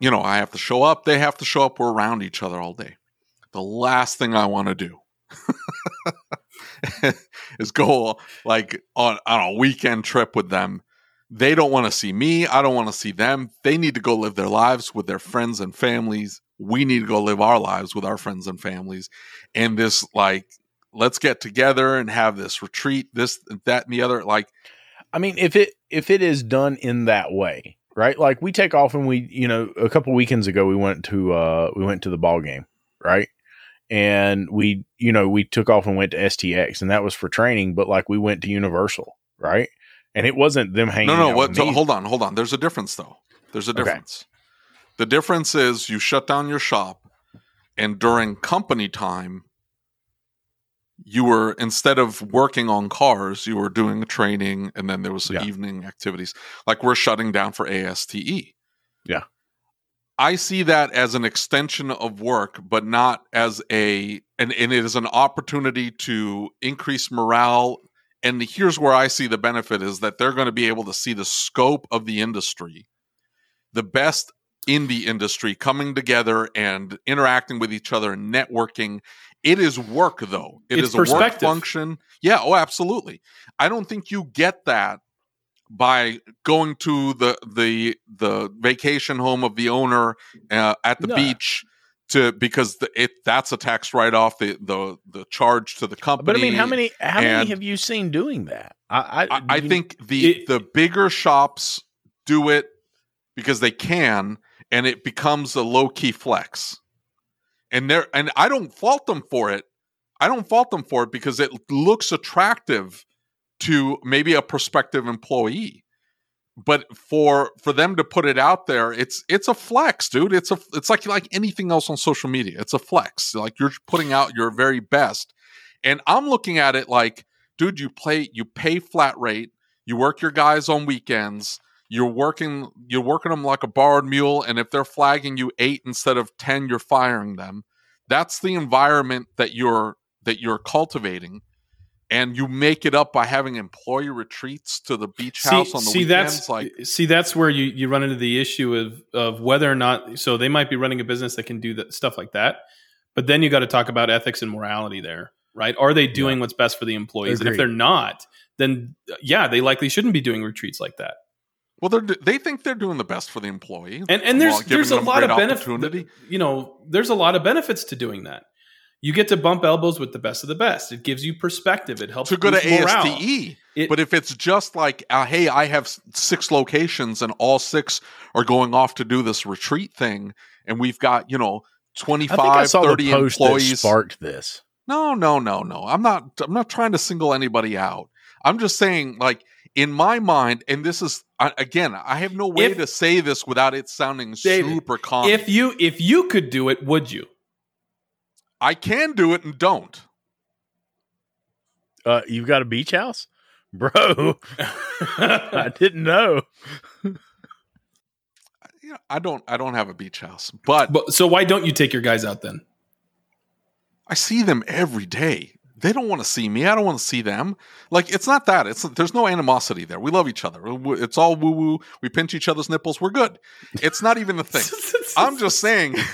[SPEAKER 2] you know I have to show up. They have to show up. We're around each other all day. The last thing I want to do (laughs) is go like on on a weekend trip with them. They don't want to see me. I don't want to see them. They need to go live their lives with their friends and families. We need to go live our lives with our friends and families. And this like let's get together and have this retreat, this, that, and the other. Like,
[SPEAKER 1] I mean, if it if it is done in that way, right? Like we take off and we, you know, a couple weekends ago we went to uh we went to the ball game, right? And we, you know, we took off and went to STX, and that was for training. But like we went to Universal, right? And it wasn't them hanging.
[SPEAKER 2] no, no, what? So, hold on, hold on. There's a difference, though. There's a
[SPEAKER 1] Okay.
[SPEAKER 2] difference. The difference is you shut down your shop, and during company time, you were instead of working on cars, you were doing training, and then there was
[SPEAKER 1] Yeah.
[SPEAKER 2] evening activities. Like we're shutting down for ASTE.
[SPEAKER 1] Yeah.
[SPEAKER 2] I see that as an extension of work, but not as a and, and it is an opportunity to increase morale. And here's where I see the benefit is that they're going to be able to see the scope of the industry, the best in the industry coming together and interacting with each other and networking. It is work though. It
[SPEAKER 3] It's
[SPEAKER 2] is a work function. Yeah, oh absolutely. I don't think you get that by going to the the the vacation home of the owner uh, at the
[SPEAKER 1] No.
[SPEAKER 2] beach to because the, it that's a tax write off the the the charge to the company.
[SPEAKER 1] But I mean, how many how many have you seen doing that? I I,
[SPEAKER 2] I,
[SPEAKER 1] you-
[SPEAKER 2] think the
[SPEAKER 3] It-
[SPEAKER 2] the bigger shops do it because they can, and it becomes a low key flex. And there, and I don't fault them for it. I don't fault them for it because it looks attractive to maybe a prospective employee. But for for them to put it out there, it's it's a flex, dude. It's a it's like like anything else on social media. It's a flex. Like you're putting out your very best. And I'm looking at it like dude, you play, you pay flat rate, you work your guys on weekends, you're working, you're working them like a borrowed mule, and if they're flagging you eight instead of ten, you're firing them. That's the environment that you're that you're cultivating and you make it up by having employee retreats to the beach house on the
[SPEAKER 3] see
[SPEAKER 2] weekends.
[SPEAKER 3] that's
[SPEAKER 2] like,
[SPEAKER 3] see that's where you, you run into the issue of of whether or not so they might be running a business that can do that stuff like that but then you got to talk about ethics and morality there right are they doing what's best for the employees and if they're not then yeah they likely shouldn't be doing retreats like that
[SPEAKER 2] well, they're they think they're doing the best for the employee,
[SPEAKER 3] and and there's there's a lot of benefit
[SPEAKER 2] opportunity.
[SPEAKER 3] you know there's a lot of benefits to doing that you get to bump elbows with the best of the best it gives you perspective it helps
[SPEAKER 2] to go to
[SPEAKER 3] boost morale.
[SPEAKER 2] ASTE.
[SPEAKER 3] It-
[SPEAKER 2] but if it's just like, uh, hey, I have six locations and all six are going off to do this retreat thing, and we've got, you know,
[SPEAKER 1] I
[SPEAKER 2] 25,
[SPEAKER 1] think I saw
[SPEAKER 2] 30
[SPEAKER 1] the post that
[SPEAKER 2] employees.
[SPEAKER 1] sparked this.
[SPEAKER 2] No, no, no, no. I'm not I'm not trying to single anybody out. I'm just saying like in my mind and this is again, I have no way
[SPEAKER 3] If-
[SPEAKER 2] to say this without it sounding
[SPEAKER 3] David,
[SPEAKER 2] super common.
[SPEAKER 3] if you if you could do it would you
[SPEAKER 2] I can do it and don't.
[SPEAKER 1] Uh, you've got a beach house, (laughs) bro. I didn't know. (laughs)
[SPEAKER 2] You know, I don't I don't have a beach house, but
[SPEAKER 3] But so why don't you take your guys out then?
[SPEAKER 2] I see them every day. They don't want to see me. I don't want to see them. Like it's not that. It's there's no animosity there. We love each other. It's all woo woo. We pinch each other's nipples. We're good. It's not even a thing. (laughs) I'm just saying, (laughs)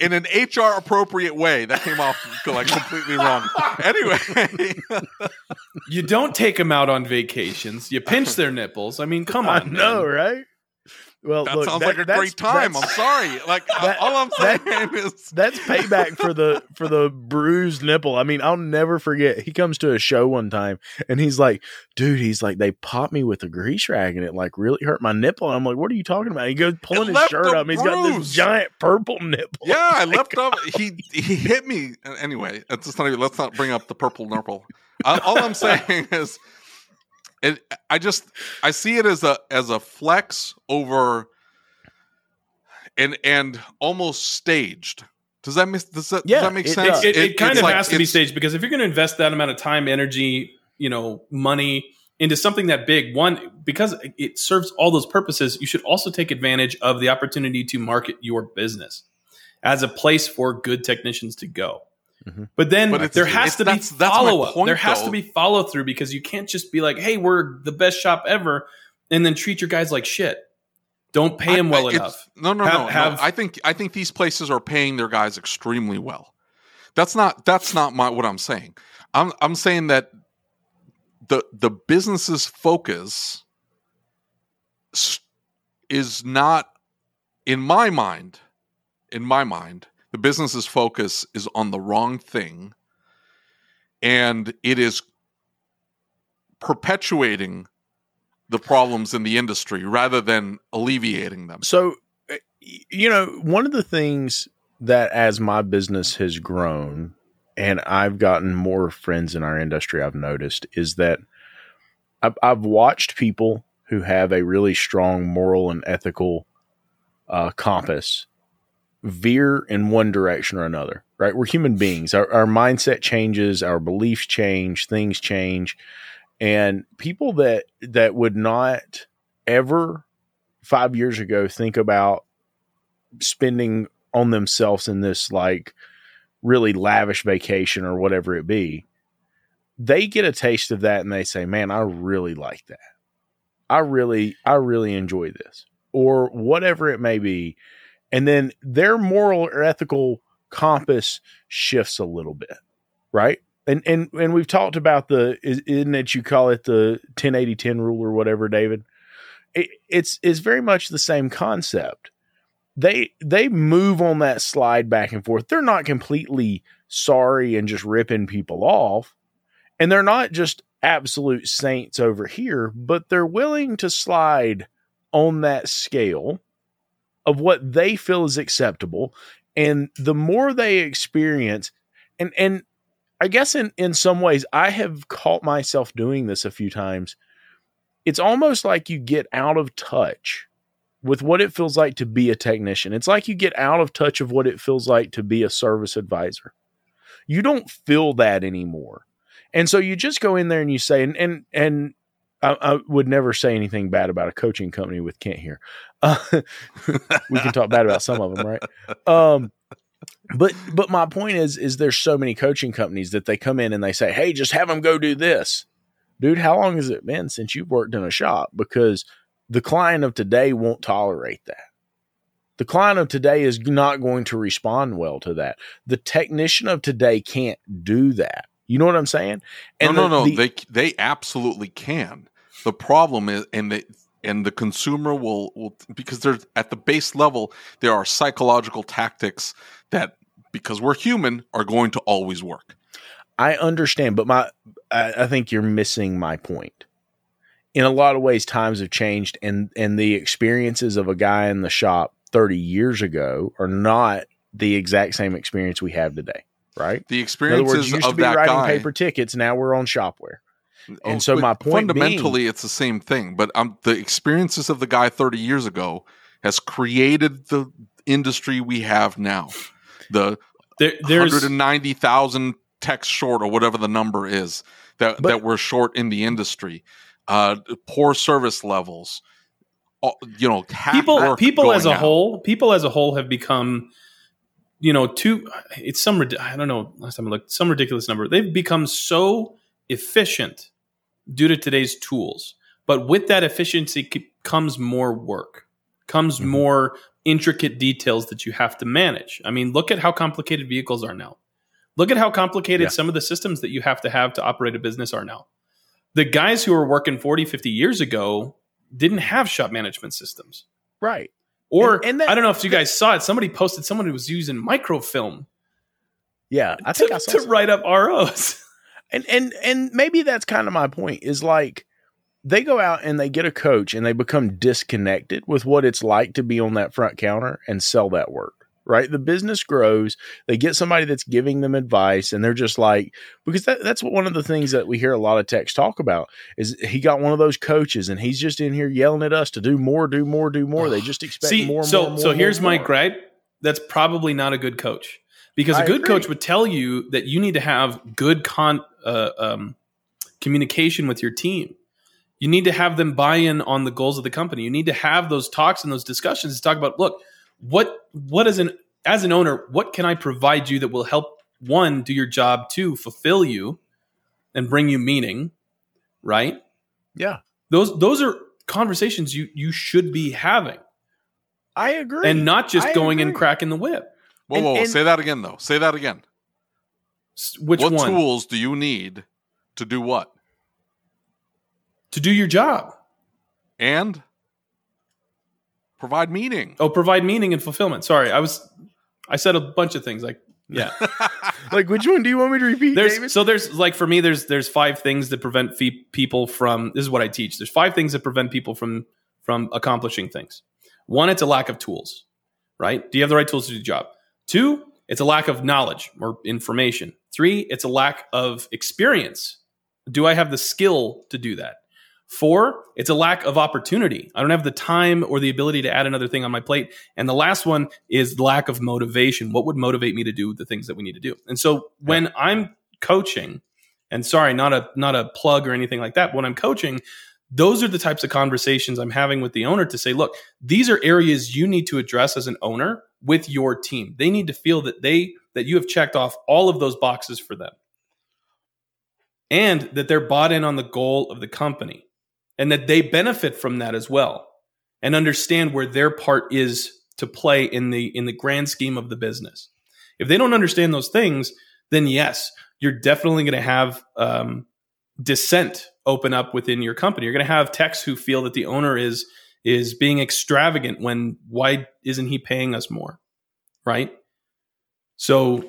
[SPEAKER 2] in an HR appropriate way, that came off like completely wrong. Anyway, (laughs)
[SPEAKER 3] you don't take them out on vacations. You pinch their nipples. I mean, come on,
[SPEAKER 1] know,
[SPEAKER 3] man.
[SPEAKER 1] right? Well,
[SPEAKER 2] that
[SPEAKER 1] look,
[SPEAKER 2] sounds
[SPEAKER 1] that-
[SPEAKER 2] like a great time. I'm sorry. Like (laughs)
[SPEAKER 1] that-
[SPEAKER 2] all I'm saying
[SPEAKER 1] that-
[SPEAKER 2] is, (laughs)
[SPEAKER 1] That's payback for the for the bruised nipple. I mean, I'll never forget. He comes to a show one time and he's like, "Dude, he's like, they popped me with a grease rag and it like really hurt my nipple." And I'm like, "What are you talking about?" He goes pulling his shirt up. He's got this giant purple nipple.
[SPEAKER 2] yeah, I (laughs) left up. He he hit me anyway. It's just not even. Let's not bring up the purple nipple. All I'm saying is, it. I just I see it as a as a flex over, and and almost staged. Does that make does that,
[SPEAKER 1] Yeah,
[SPEAKER 2] does that make
[SPEAKER 1] it
[SPEAKER 2] sense?
[SPEAKER 1] does.
[SPEAKER 3] It, it, kind of
[SPEAKER 2] like-
[SPEAKER 3] has to be staged because if you're going to invest that amount of time, energy, you know, money into something that big, one because it serves all those purposes, you should also take advantage of the opportunity to market your business as a place for good technicians to go.
[SPEAKER 1] Mhm.
[SPEAKER 3] But then
[SPEAKER 2] But
[SPEAKER 3] there has to be
[SPEAKER 2] that's- that's
[SPEAKER 3] follow up.
[SPEAKER 2] point,
[SPEAKER 3] There has
[SPEAKER 2] though.
[SPEAKER 3] to be follow through because you can't just be like, "Hey, we're the best shop ever," and then treat your guys like shit. Don't pay them
[SPEAKER 2] I- I-
[SPEAKER 3] well enough.
[SPEAKER 2] No, no,
[SPEAKER 3] Have-
[SPEAKER 2] no, no. I think I think these places are paying their guys extremely well. That's not that's not my what I'm saying. I'm I'm saying that the the business's focus is not in my mind in my mind the business's focus is on the wrong thing and it is perpetuating the problems in the industry rather than alleviating them.
[SPEAKER 1] So, uh, you know, one of the things that as my business has grown and I've gotten more friends in our industry, I've noticed is that I've, I've watched people who have a really strong moral and ethical uh, compass veer in one direction or another, right? We're human beings. Our, our mindset changes, our beliefs change, things change. And people that that would not ever five years ago think about spending on themselves in this like really lavish vacation or whatever it be, they get a taste of that and they say, Man, I really like that. I really, I really enjoy this. Or whatever it may be. And then their moral or ethical compass shifts a little bit. Right. And and and we've talked about the is- isn't it you call it the 1080-10 rule or whatever, David? It, it's it's very much the same concept they they move on that slide back and forth. They're not completely sorry and just ripping people off. And they're not just absolute saints over here, but they're willing to slide on that scale of what they feel is acceptable. And the more they experience, and and I guess in, in some ways I have caught myself doing this a few times. It's almost like you get out of touch with what it feels like to be a technician. It's like you get out of touch of what it feels like to be a service advisor. You don't feel that anymore. And so you just go in there and you say, and and and I, I would never say anything bad about a coaching company with Kent here. Uh, (laughs) we can talk bad about some of them, right? Um, but but my point is is there's so many coaching companies that they come in and they say, hey, just have them go do this, dude. How long has it been since you've worked in a shop? Because the client of today won't tolerate that. The client of today is not going to respond well to that. The technician of today can't do that. You know what I'm saying?
[SPEAKER 2] And no, no,
[SPEAKER 1] the,
[SPEAKER 2] no. they they absolutely can. The problem is, and the and the consumer will will because there's at the base level there are psychological tactics that because we're human are going to always work.
[SPEAKER 1] I understand, but my I, I think you're missing my point. In a lot of ways, times have changed, and and the experiences of a guy in the shop 30 years ago are not the exact same experience we have today right?
[SPEAKER 2] The experiences
[SPEAKER 1] words, used
[SPEAKER 2] of
[SPEAKER 1] to be
[SPEAKER 2] that
[SPEAKER 1] writing
[SPEAKER 2] guy.
[SPEAKER 1] paper tickets. Now we're on Shop-Ware. And
[SPEAKER 2] Oh,
[SPEAKER 1] so my point
[SPEAKER 2] fundamentally,
[SPEAKER 1] being-
[SPEAKER 2] it's the same thing. But um, the experiences of the guy 30 years ago has created the industry we have now. The
[SPEAKER 3] There, there's
[SPEAKER 2] 190,000 texts short, or whatever the number is, that,
[SPEAKER 1] But-
[SPEAKER 2] that we're short in the industry. Uh, poor service levels. You know,
[SPEAKER 3] people people as a
[SPEAKER 2] out.
[SPEAKER 3] whole people as a whole have become you know too it's some i don't know last time i looked some ridiculous number they've become so efficient due to today's tools but with that efficiency c- comes more work comes
[SPEAKER 2] Mm-hmm.
[SPEAKER 3] more intricate details that you have to manage i mean look at how complicated vehicles are now look at how complicated
[SPEAKER 1] Yeah.
[SPEAKER 3] some of the systems that you have to have to operate a business are now the guys who were working 40 50 years ago didn't have shop management systems
[SPEAKER 1] right.
[SPEAKER 3] or
[SPEAKER 1] And- and that-
[SPEAKER 3] I don't know if you guys saw it. Somebody posted someone who was using microfilm
[SPEAKER 1] Yeah, I think
[SPEAKER 3] to,
[SPEAKER 1] I saw
[SPEAKER 3] to write up ROs. (laughs)
[SPEAKER 1] and and and maybe that's kind of my point is like they go out and they get a coach and they become disconnected with what it's like to be on that front counter and sell that work right the business grows they get somebody that's giving them advice and they're just like because that, that's what one of the things that we hear a lot of techs talk about is he got one of those coaches and he's just in here yelling at us to do more do more do more they just expect
[SPEAKER 3] See,
[SPEAKER 1] more
[SPEAKER 3] so
[SPEAKER 1] more, more,
[SPEAKER 3] so here's
[SPEAKER 1] more,
[SPEAKER 3] my
[SPEAKER 1] more.
[SPEAKER 3] gripe. That's probably not a good coach because a
[SPEAKER 1] I
[SPEAKER 3] good
[SPEAKER 1] agree.
[SPEAKER 3] coach would tell you that you need to have good con uh, um, communication with your team. You need to have them buy in on the goals of the company. You need to have those talks and those discussions to talk about. Look, what what as an as an owner, what can I provide you that will help one do your job, two fulfill you, and bring you meaning, right?
[SPEAKER 1] yeah
[SPEAKER 3] Those those are conversations you you should be having,
[SPEAKER 1] i agree
[SPEAKER 3] and not just
[SPEAKER 1] I
[SPEAKER 3] going and cracking the whip.
[SPEAKER 2] Whoa,
[SPEAKER 1] and-
[SPEAKER 2] whoa, whoa.
[SPEAKER 1] and-
[SPEAKER 2] say that again, though. Say that again.
[SPEAKER 3] Which
[SPEAKER 2] what
[SPEAKER 3] one
[SPEAKER 2] tools do you need to do what?
[SPEAKER 3] to do your job?
[SPEAKER 2] And provide meaning.
[SPEAKER 3] Oh, provide meaning and fulfillment. Sorry, I was I said a bunch of things like yeah. (laughs)
[SPEAKER 1] like which one do you want me to repeat
[SPEAKER 3] There's
[SPEAKER 1] David?
[SPEAKER 3] so there's like for me there's there's five things that prevent fe- people from this is what I teach. There's five things that prevent people from from accomplishing things. One, it's a lack of tools. Right? Do you have the right tools to do the job? Two, it's a lack of knowledge or information. Three, it's a lack of experience. Do I have the skill to do that? Four, it's a lack of opportunity. I don't have the time or the ability to add another thing on my plate. And the last one is lack of motivation. What would motivate me to do the things that we need to do? And so when I'm coaching, and sorry, not a not a plug or anything like that, but when I'm coaching, those are the types of conversations I'm having with the owner to say, look, these are areas you need to address as an owner with your team. They need to feel that they that you have checked off all of those boxes for them. And that they're bought in on the goal of the company and that they benefit from that as well and understand where their part is to play in the in the grand scheme of the business. If they don't understand those things, then yes, you're definitely going to have um, dissent open up within your company. You're going to have techs who feel that the owner is is being extravagant when why isn't he paying us more, right? So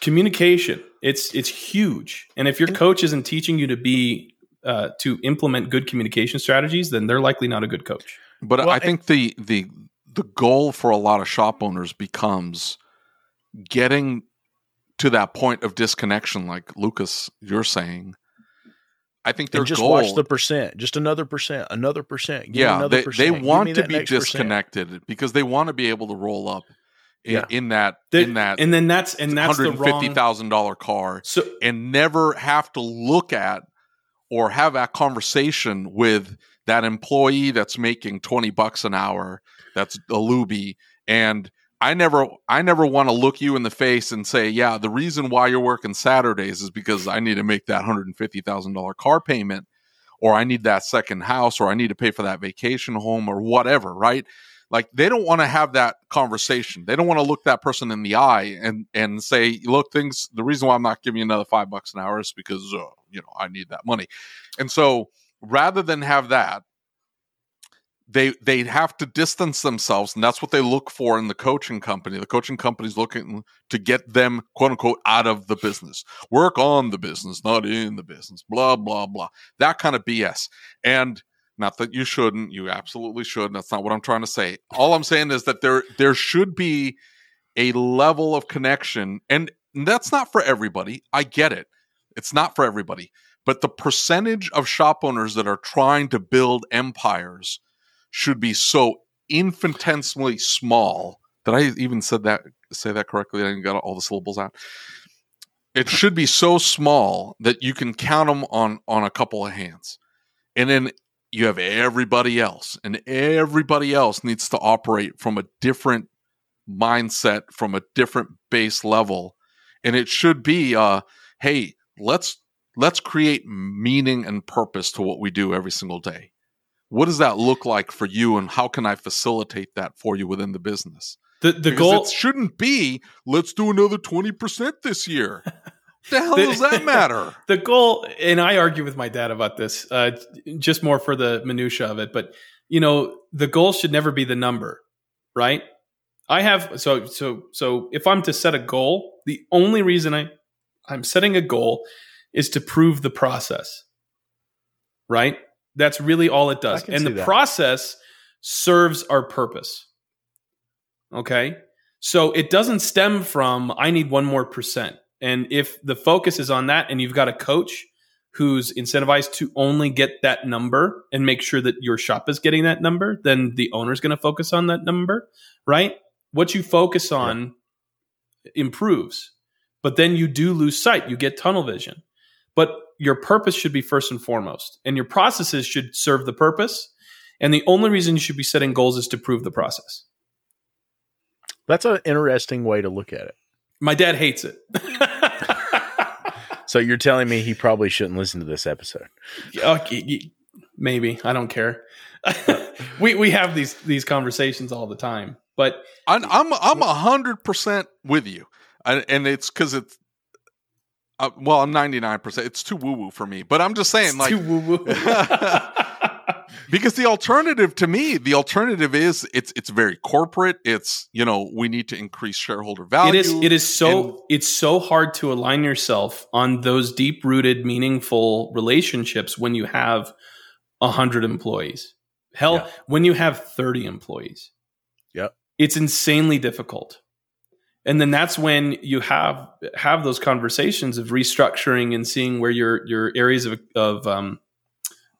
[SPEAKER 3] communication it's it's huge, and if your coach isn't teaching you to be uh, to implement good communication strategies, then they're likely not a good coach.
[SPEAKER 2] But
[SPEAKER 1] Well,
[SPEAKER 2] I think the the the goal for a lot of shop owners becomes getting to that point of disconnection, like Lucas, you're saying. I think their
[SPEAKER 1] and just
[SPEAKER 2] goal,
[SPEAKER 1] watch the percent, just another percent, another percent. Give
[SPEAKER 2] yeah,
[SPEAKER 1] another
[SPEAKER 2] they, they
[SPEAKER 1] percent. Give
[SPEAKER 2] want to be
[SPEAKER 1] next percent.
[SPEAKER 2] disconnected because they want to be able to roll up in,
[SPEAKER 1] Yeah.
[SPEAKER 2] in that
[SPEAKER 3] The-
[SPEAKER 2] in that
[SPEAKER 3] and then that's and that's the
[SPEAKER 2] fifty thousand dollar car
[SPEAKER 3] So
[SPEAKER 2] and never have to look at or have that conversation with that employee that's making 20 bucks an hour that's a luby and I never I never want to look you in the face and say, "Yeah, the reason why you're working Saturdays is because I need to make that $150,000 car payment or I need that second house or I need to pay for that vacation home or whatever," right? Like they don't want to have that conversation. They don't want to look that person in the eye and and say, "Look, things. The reason why I'm not giving you another five bucks an hour is because uh, you know I need that money." And so, rather than have that, they they have to distance themselves, and that's what they look for in the coaching company. The coaching company is looking to get them, quote unquote, out of the business. Work on the business, not in the business. Blah blah blah. That kind of BS. And not that you shouldn't, you absolutely should. That's not what I'm trying to say. All I'm saying is that there there should be a level of connection, and that's not for everybody. I get it. It's not for everybody. But the percentage of shop owners that are trying to build empires should be so infinitesimally small. Did I even said that say that correctly? I didn't got all the syllables out. It should be so small that you can count them on on a couple of hands, and then you have everybody else, and everybody else needs to operate from a different mindset, from a different base level, and it should be, uh, hey, let's let's create meaning and purpose to what we do every single day. What does that look like for you, and how can I facilitate that for you within the business?
[SPEAKER 3] the the
[SPEAKER 2] Because
[SPEAKER 3] goal
[SPEAKER 2] shouldn't be let's do another twenty percent this year. the hell
[SPEAKER 3] The-
[SPEAKER 2] does that matter? (laughs)
[SPEAKER 3] the goal and i argue with my dad about this uh, just more for the minutia of it but you know the goal should never be the number right i have so so so if i'm to set a goal the only reason i i'm setting a goal is to prove the process right that's really all it does and the
[SPEAKER 1] that.
[SPEAKER 3] process serves our purpose okay so it doesn't stem from i need one more percent and if the focus is on that and you've got a coach who's incentivized to only get that number and make sure that your shop is getting that number, then the owner's going to focus on that number, right? What you focus on improves. But then you do lose sight, you get tunnel vision. But your purpose should be first and foremost, and your processes should serve the purpose. And the only reason you should be setting goals is to prove the process.
[SPEAKER 1] That's an interesting way to look at it.
[SPEAKER 3] My dad hates it. (laughs)
[SPEAKER 1] So you're telling me he probably shouldn't listen to this episode.
[SPEAKER 3] Okay, uh, maybe I don't care. (laughs) we we have these these conversations all the time, but
[SPEAKER 2] I'm I'm I'm a hundred percent with you, and, and it's because it's uh, well, I'm ninety nine percent. It's too woo woo for me, but I'm just saying,
[SPEAKER 3] it's
[SPEAKER 2] like,
[SPEAKER 3] too woo woo. (laughs) (laughs)
[SPEAKER 2] because the alternative to me, the alternative is it's it's very corporate. It's you know we need to increase shareholder value.
[SPEAKER 3] it is it is so
[SPEAKER 2] and-
[SPEAKER 3] it's so hard to align yourself on those deep rooted, meaningful relationships when you have a hundred employees. Hell,
[SPEAKER 1] Yeah.
[SPEAKER 3] when you have thirty employees,
[SPEAKER 1] Yep.
[SPEAKER 3] it's insanely difficult. And then that's when you have have those conversations of restructuring and seeing where your your areas of of um,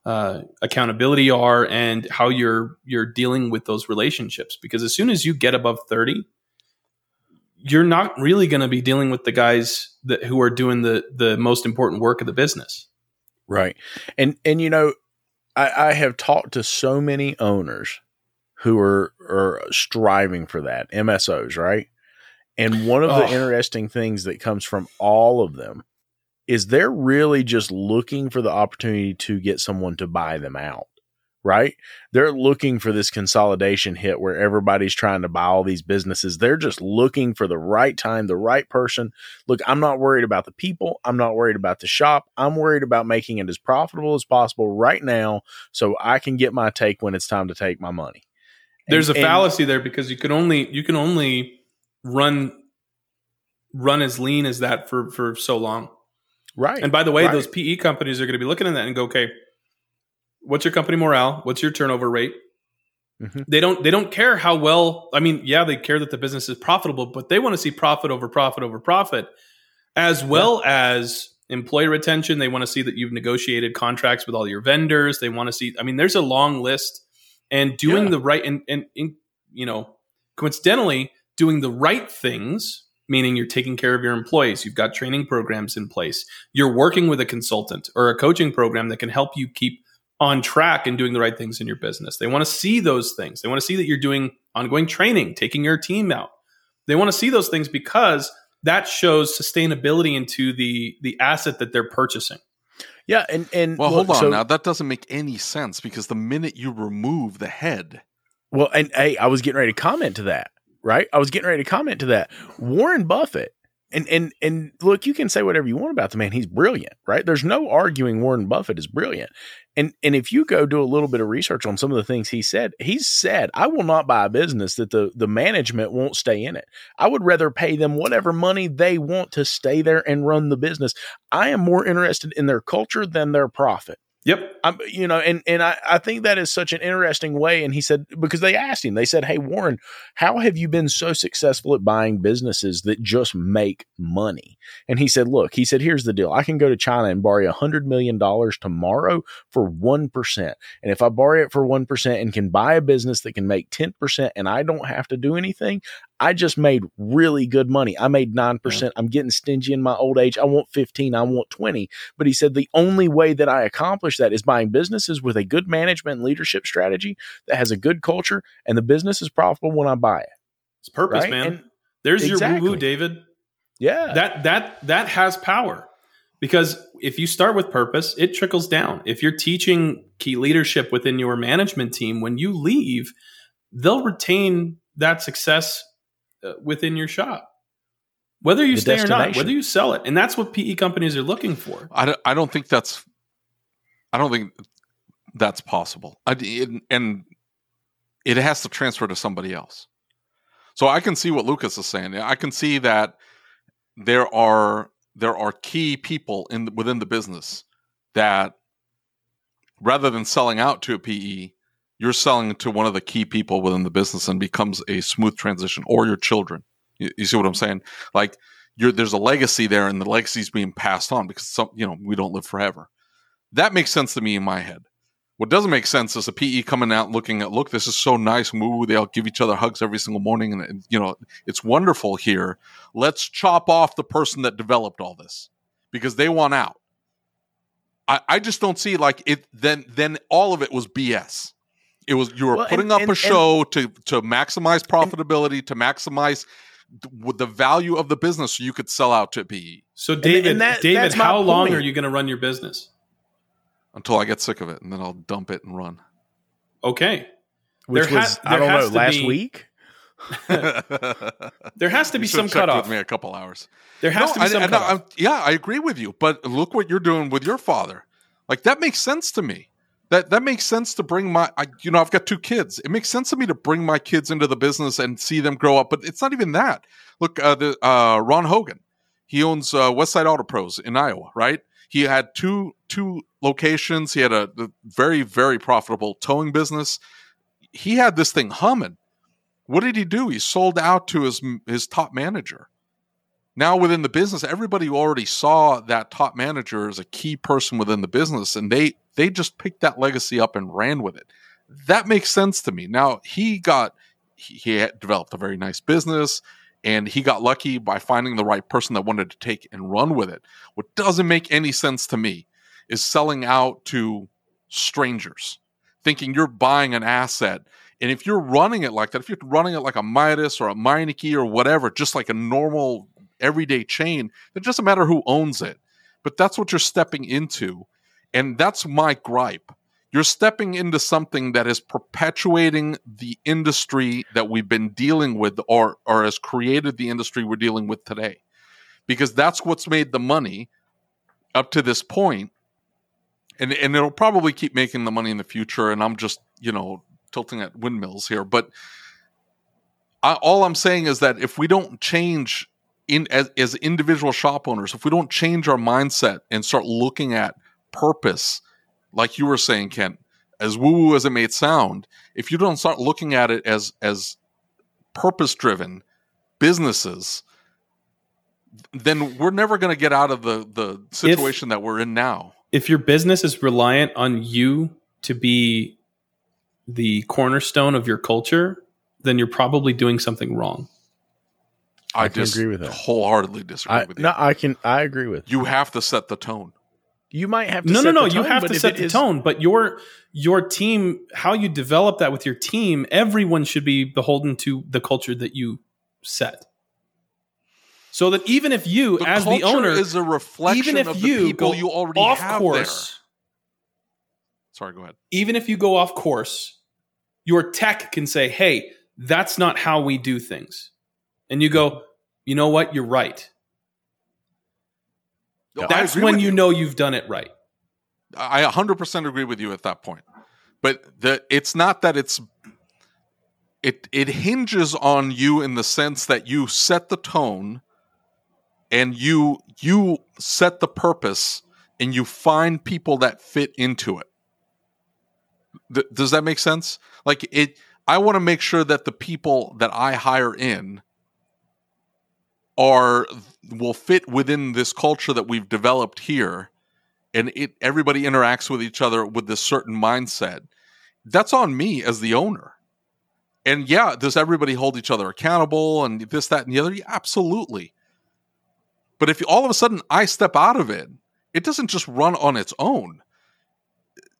[SPEAKER 3] uh, accountability are and how you're you're dealing with those relationships. Because as soon as you get above thirty, you're not really going to be dealing with the guys that who are doing the the most important work of the business.
[SPEAKER 1] Right. And and you know, I, I have talked to so many owners who are are striving for that, MSOs, right? And one of the
[SPEAKER 3] Oh.
[SPEAKER 1] interesting things that comes from all of them is they're really just looking for the opportunity to get someone to buy them out. Right? They're looking for this consolidation hit where everybody's trying to buy all these businesses. They're just looking for the right time, the right person look, I'm not worried about the people. I'm not worried about the shop. I'm worried about making it as profitable as possible right now so I can get my take when it's time to take my money.
[SPEAKER 3] There's
[SPEAKER 1] And-
[SPEAKER 3] a
[SPEAKER 1] and-
[SPEAKER 3] fallacy there because you can only you can only run run as lean as that for for so long.
[SPEAKER 1] Right.
[SPEAKER 3] And by the way,
[SPEAKER 1] Right.
[SPEAKER 3] those PE companies are going to be looking at that and go, okay, what's your company morale? What's your turnover rate?
[SPEAKER 1] Mhm.
[SPEAKER 3] They don't they don't care how well. I mean, yeah, they care that the business is profitable, but they want to see profit over profit over profit, as well as employee retention. They want to see that you've negotiated contracts with all your vendors. They want to see. I mean, there's a long list, and doing
[SPEAKER 1] Yeah.
[SPEAKER 3] the right and and, and you know, coincidentally, doing the right things, meaning you're taking care of your employees, you've got training programs in place, you're working with a consultant or a coaching program that can help you keep on track and doing the right things in your business. They want to see those things. They want to see that you're doing ongoing training, taking your team out. They want to see those things because that shows sustainability into the the asset that they're purchasing.
[SPEAKER 1] Yeah, and and
[SPEAKER 2] Well, hold on
[SPEAKER 1] so-
[SPEAKER 2] now. That doesn't make any sense because the minute you remove the head,
[SPEAKER 1] Well, and hey, I was getting ready to comment to that, right? I was getting ready to comment to that. Warren Buffett, and and and look, you can say whatever you want about the man. He's brilliant, right? There's no arguing Warren Buffett is brilliant. And and if you go do a little bit of research on some of the things he said, he's said, I will not buy a business that the the management won't stay in it. I would rather pay them whatever money they want to stay there and run the business. I am more interested in their culture than their profit.
[SPEAKER 3] Yep.
[SPEAKER 1] I'm, you know, and and I, I think that is such an interesting way. And he said because they asked him, they said, "Hey Warren, how have you been so successful at buying businesses that just make money?" And he said, "Look, he said, here's the deal. I can go to China and borrow a hundred million dollars tomorrow for one percent, and if I borrow it for one percent and can buy a business that can make ten percent, and I don't have to do anything." I just made really good money. I made 9%. I'm getting stingy in my old age. I want 15. I want 20. But he said the only way that I accomplish that is buying businesses with a good management and leadership strategy that has a good culture and the business is profitable when I buy it.
[SPEAKER 3] It's purpose,
[SPEAKER 1] Right?
[SPEAKER 3] man.
[SPEAKER 1] And-
[SPEAKER 3] There's your woo woo, David.
[SPEAKER 1] Yeah.
[SPEAKER 3] That that that has power. Because if you start with purpose, it trickles down. If you're teaching key leadership within your management team, when you leave, they'll retain that success Uh, within your shop. Whether you
[SPEAKER 1] The
[SPEAKER 3] stay or not, whether you sell it. And that's what PE companies are looking for.
[SPEAKER 2] I don't, I don't think that's I don't think that's possible. I, it, and it has to transfer to somebody else. So I can see what Lucas is saying. I can see that there are there are key people in within the business that rather than selling out to a PE, you're selling to one of the key people within the business and becomes a smooth transition or your children. You, you see what I'm saying? Like there's a legacy there and the legacy is being passed on because some, you know, we don't live forever. That makes sense to me in my head. What doesn't make sense is a PE coming out looking at, look, this is so nice. Woo, they all give each other hugs every single morning. And, and, you know, it's wonderful here. Let's chop off the person that developed all this because they want out. I, I just don't see like it. Then, then all of it was BS. It was you were
[SPEAKER 1] Well, and-
[SPEAKER 2] putting up
[SPEAKER 1] and-
[SPEAKER 2] a
[SPEAKER 1] and-
[SPEAKER 2] show to to maximize profitability, to maximize th- the value of the business, so you could sell out to PE.
[SPEAKER 3] So David,
[SPEAKER 1] and that-
[SPEAKER 3] David, how long
[SPEAKER 1] point.
[SPEAKER 3] are you going to run your business?
[SPEAKER 2] Until I get sick of it, and then I'll dump it and run.
[SPEAKER 3] Okay.
[SPEAKER 1] Which
[SPEAKER 3] there
[SPEAKER 1] was,
[SPEAKER 3] ha-
[SPEAKER 1] I don't know, last
[SPEAKER 3] be-
[SPEAKER 1] week. (laughs)
[SPEAKER 3] There has to be
[SPEAKER 2] You
[SPEAKER 3] some
[SPEAKER 2] should've checked
[SPEAKER 3] cutoff.
[SPEAKER 2] with me a couple hours.
[SPEAKER 3] There has
[SPEAKER 2] No,
[SPEAKER 3] to be
[SPEAKER 2] I-
[SPEAKER 3] some
[SPEAKER 2] I-
[SPEAKER 3] cutoff.
[SPEAKER 2] I'm- yeah, I agree with you. But look what you're doing with your father. Like that makes sense to me. That that makes sense to bring my. I, you know, I've got two kids. It makes sense to me to bring my kids into the business and see them grow up. But it's not even that. Look, uh, the uh, Ron Hogan. He owns uh, Westside Auto Pros in Iowa, right? He had two two locations. He had a, a very very profitable towing business. He had this thing humming. What did he do? He sold out to his his top manager. Now within the business, everybody already saw that top manager as a key person within the business, and they they just picked that legacy up and ran with it. That makes sense to me. Now he got he, he developed a very nice business, and he got lucky by finding the right person that wanted to take and run with it. What doesn't make any sense to me is selling out to strangers, thinking you're buying an asset. And if you're running it like that, if you're running it like a Midas or a Meineke or whatever, just like a normal everyday chain, it doesn't matter who owns it. But that's what you're stepping into. And that's my gripe. You're stepping into something that is perpetuating the industry that we've been dealing with or, or has created the industry we're dealing with today. Because that's what's made the money up to this point. And, and it'll probably keep making the money in the future. And I'm just, you know, tilting at windmills here. But I, all I'm saying is that if we don't change in as, as individual shop owners, if we don't change our mindset and start looking at purpose, like you were saying, Kent, as woo woo as it may sound, if you don't start looking at it as as purpose driven businesses, then we're never going to get out of the the situation that we're in now.
[SPEAKER 3] if your business is reliant on you to be the cornerstone of your culture, then you're probably doing something wrong.
[SPEAKER 2] I,
[SPEAKER 1] I can
[SPEAKER 2] just
[SPEAKER 1] agree with that.
[SPEAKER 2] wholeheartedly disagree
[SPEAKER 1] I,
[SPEAKER 2] with you.
[SPEAKER 1] no, I can. I agree with
[SPEAKER 2] you have to set the tone.
[SPEAKER 1] You might have to.
[SPEAKER 3] no, no,
[SPEAKER 1] set
[SPEAKER 3] no.
[SPEAKER 1] the
[SPEAKER 3] You
[SPEAKER 1] tone,
[SPEAKER 3] have
[SPEAKER 1] but
[SPEAKER 3] to set the
[SPEAKER 1] is-
[SPEAKER 3] tone, but your your team, how you develop that with your team, everyone should be beholden to the culture that you set. So that even if you,
[SPEAKER 2] The
[SPEAKER 3] as the owner,
[SPEAKER 2] is a reflection
[SPEAKER 3] even if
[SPEAKER 2] of
[SPEAKER 3] you
[SPEAKER 2] the people
[SPEAKER 3] go
[SPEAKER 2] you already
[SPEAKER 3] off
[SPEAKER 2] have
[SPEAKER 3] course,
[SPEAKER 2] there. Sorry, go ahead.
[SPEAKER 3] even if you go off course, your tech can say, "Hey, that's not how we do things," and you go, "You know what? You're right."
[SPEAKER 2] No,
[SPEAKER 3] That's when
[SPEAKER 2] with
[SPEAKER 3] you know you've done it right.
[SPEAKER 2] I 100% agree with you at that point. But the it's not that it's it it hinges on you in the sense that you set the tone and you you set the purpose and you find people that fit into it. Th- does that make sense? Like it I want to make sure that the people that I hire in are will fit within this culture that we've developed here and it everybody interacts with each other with this certain mindset that's on me as the owner. And yeah does everybody hold each other accountable and this that and the other? Yeah, absolutely. But if all of a sudden i step out of it it doesn't just run on its own.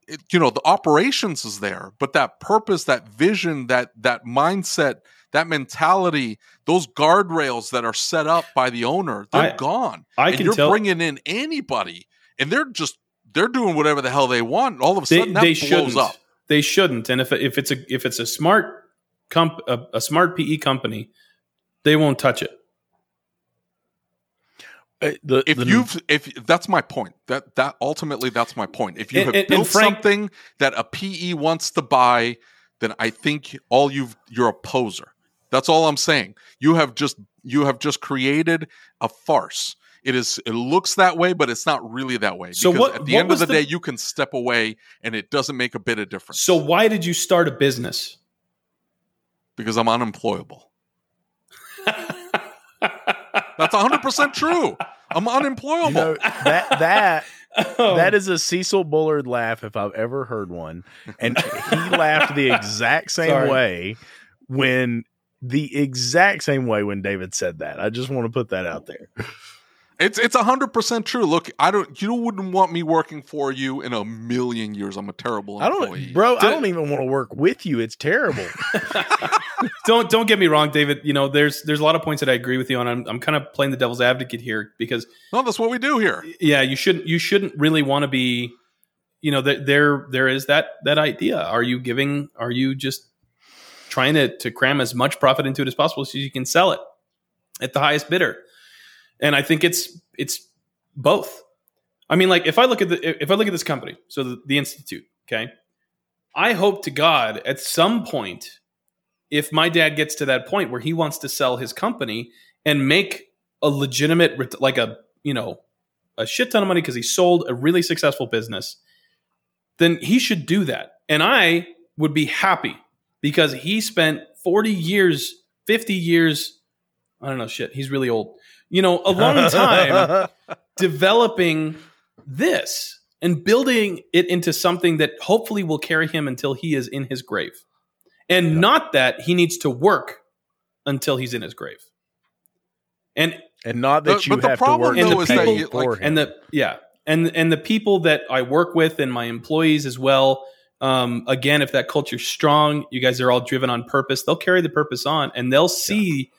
[SPEAKER 2] It, you know the operations is there but that purpose that vision that that mindset that mentality those guardrails that are set up by the owner they're
[SPEAKER 3] I-
[SPEAKER 2] gone
[SPEAKER 3] I
[SPEAKER 2] and
[SPEAKER 3] can
[SPEAKER 2] you're
[SPEAKER 3] tell
[SPEAKER 2] bringing in anybody and they're just they're doing whatever the hell they want all of a
[SPEAKER 3] they,
[SPEAKER 2] sudden that
[SPEAKER 3] they
[SPEAKER 2] blows
[SPEAKER 3] shouldn't.
[SPEAKER 2] up
[SPEAKER 3] They shouldn't. And if if it's a if it's a smart comp a, a smart PE company, they won't touch it.
[SPEAKER 1] Uh, the-
[SPEAKER 2] if
[SPEAKER 1] the-
[SPEAKER 2] you've if that's my point that that ultimately that's my point if you
[SPEAKER 3] And-
[SPEAKER 2] have
[SPEAKER 3] and- and Frank-
[SPEAKER 2] something that a pe wants to buy then i think all you've you're a poser that's all i'm saying. You have just you have just created a farce. It is it looks that way but it's not really that way.
[SPEAKER 3] So
[SPEAKER 2] because
[SPEAKER 3] what-
[SPEAKER 2] at the
[SPEAKER 3] what
[SPEAKER 2] end of the,
[SPEAKER 3] the-
[SPEAKER 2] day you can step away and it doesn't make a bit of difference.
[SPEAKER 3] So why did you start a business?
[SPEAKER 2] because i'm unemployable. (laughs) That's 100% true. I'm unemployable.
[SPEAKER 1] you know that that (laughs)
[SPEAKER 3] Oh.
[SPEAKER 1] that is a Cecil Bullard laugh if I've ever heard one, and he laughed the exact same (laughs)
[SPEAKER 3] Sorry.
[SPEAKER 1] way when the exact same way when David said that. I just want to put that out there.
[SPEAKER 2] It's it's hundred percent true. Look, I don't. You wouldn't want me working for you in a million years. I'm a terrible
[SPEAKER 1] I
[SPEAKER 2] employee.
[SPEAKER 1] don't, bro. I don't even want to work with you. It's terrible. (laughs) (laughs)
[SPEAKER 3] don't don't get me wrong, David. You know, there's there's a lot of points that I agree with you on. I'm I'm kind of playing the devil's advocate here because
[SPEAKER 2] No, that's what we do here.
[SPEAKER 3] yeah, you shouldn't you shouldn't really want to be. You know, there there there is that that idea. Are you giving? Are you just trying to to cram as much profit into it as possible so you can sell it at the highest bidder? And I think it's it's both. I mean, like if I look at the if I look at this company, so the, the institute, okay, I hope to God at some point, if my dad gets to that point where he wants to sell his company and make a legitimate, like a you know, a shit ton of money because he sold a really successful business, then he should do that, and I would be happy because he spent forty years, fifty years, I don't know, shit, he's really old, you know, a long (laughs) time developing this and building it into something that hopefully will carry him until he is in his grave. And not that he needs to work until he's in his grave. And
[SPEAKER 1] and not that
[SPEAKER 2] But-
[SPEAKER 1] you
[SPEAKER 2] but the
[SPEAKER 1] have to
[SPEAKER 2] problem,
[SPEAKER 1] work
[SPEAKER 3] though,
[SPEAKER 1] to
[SPEAKER 3] is that
[SPEAKER 2] you- like-
[SPEAKER 3] and the yeah, and and the people that I work with and my employees as well. Um, again, if that culture's strong, you guys are all driven on purpose. They'll carry the purpose on, and they'll see.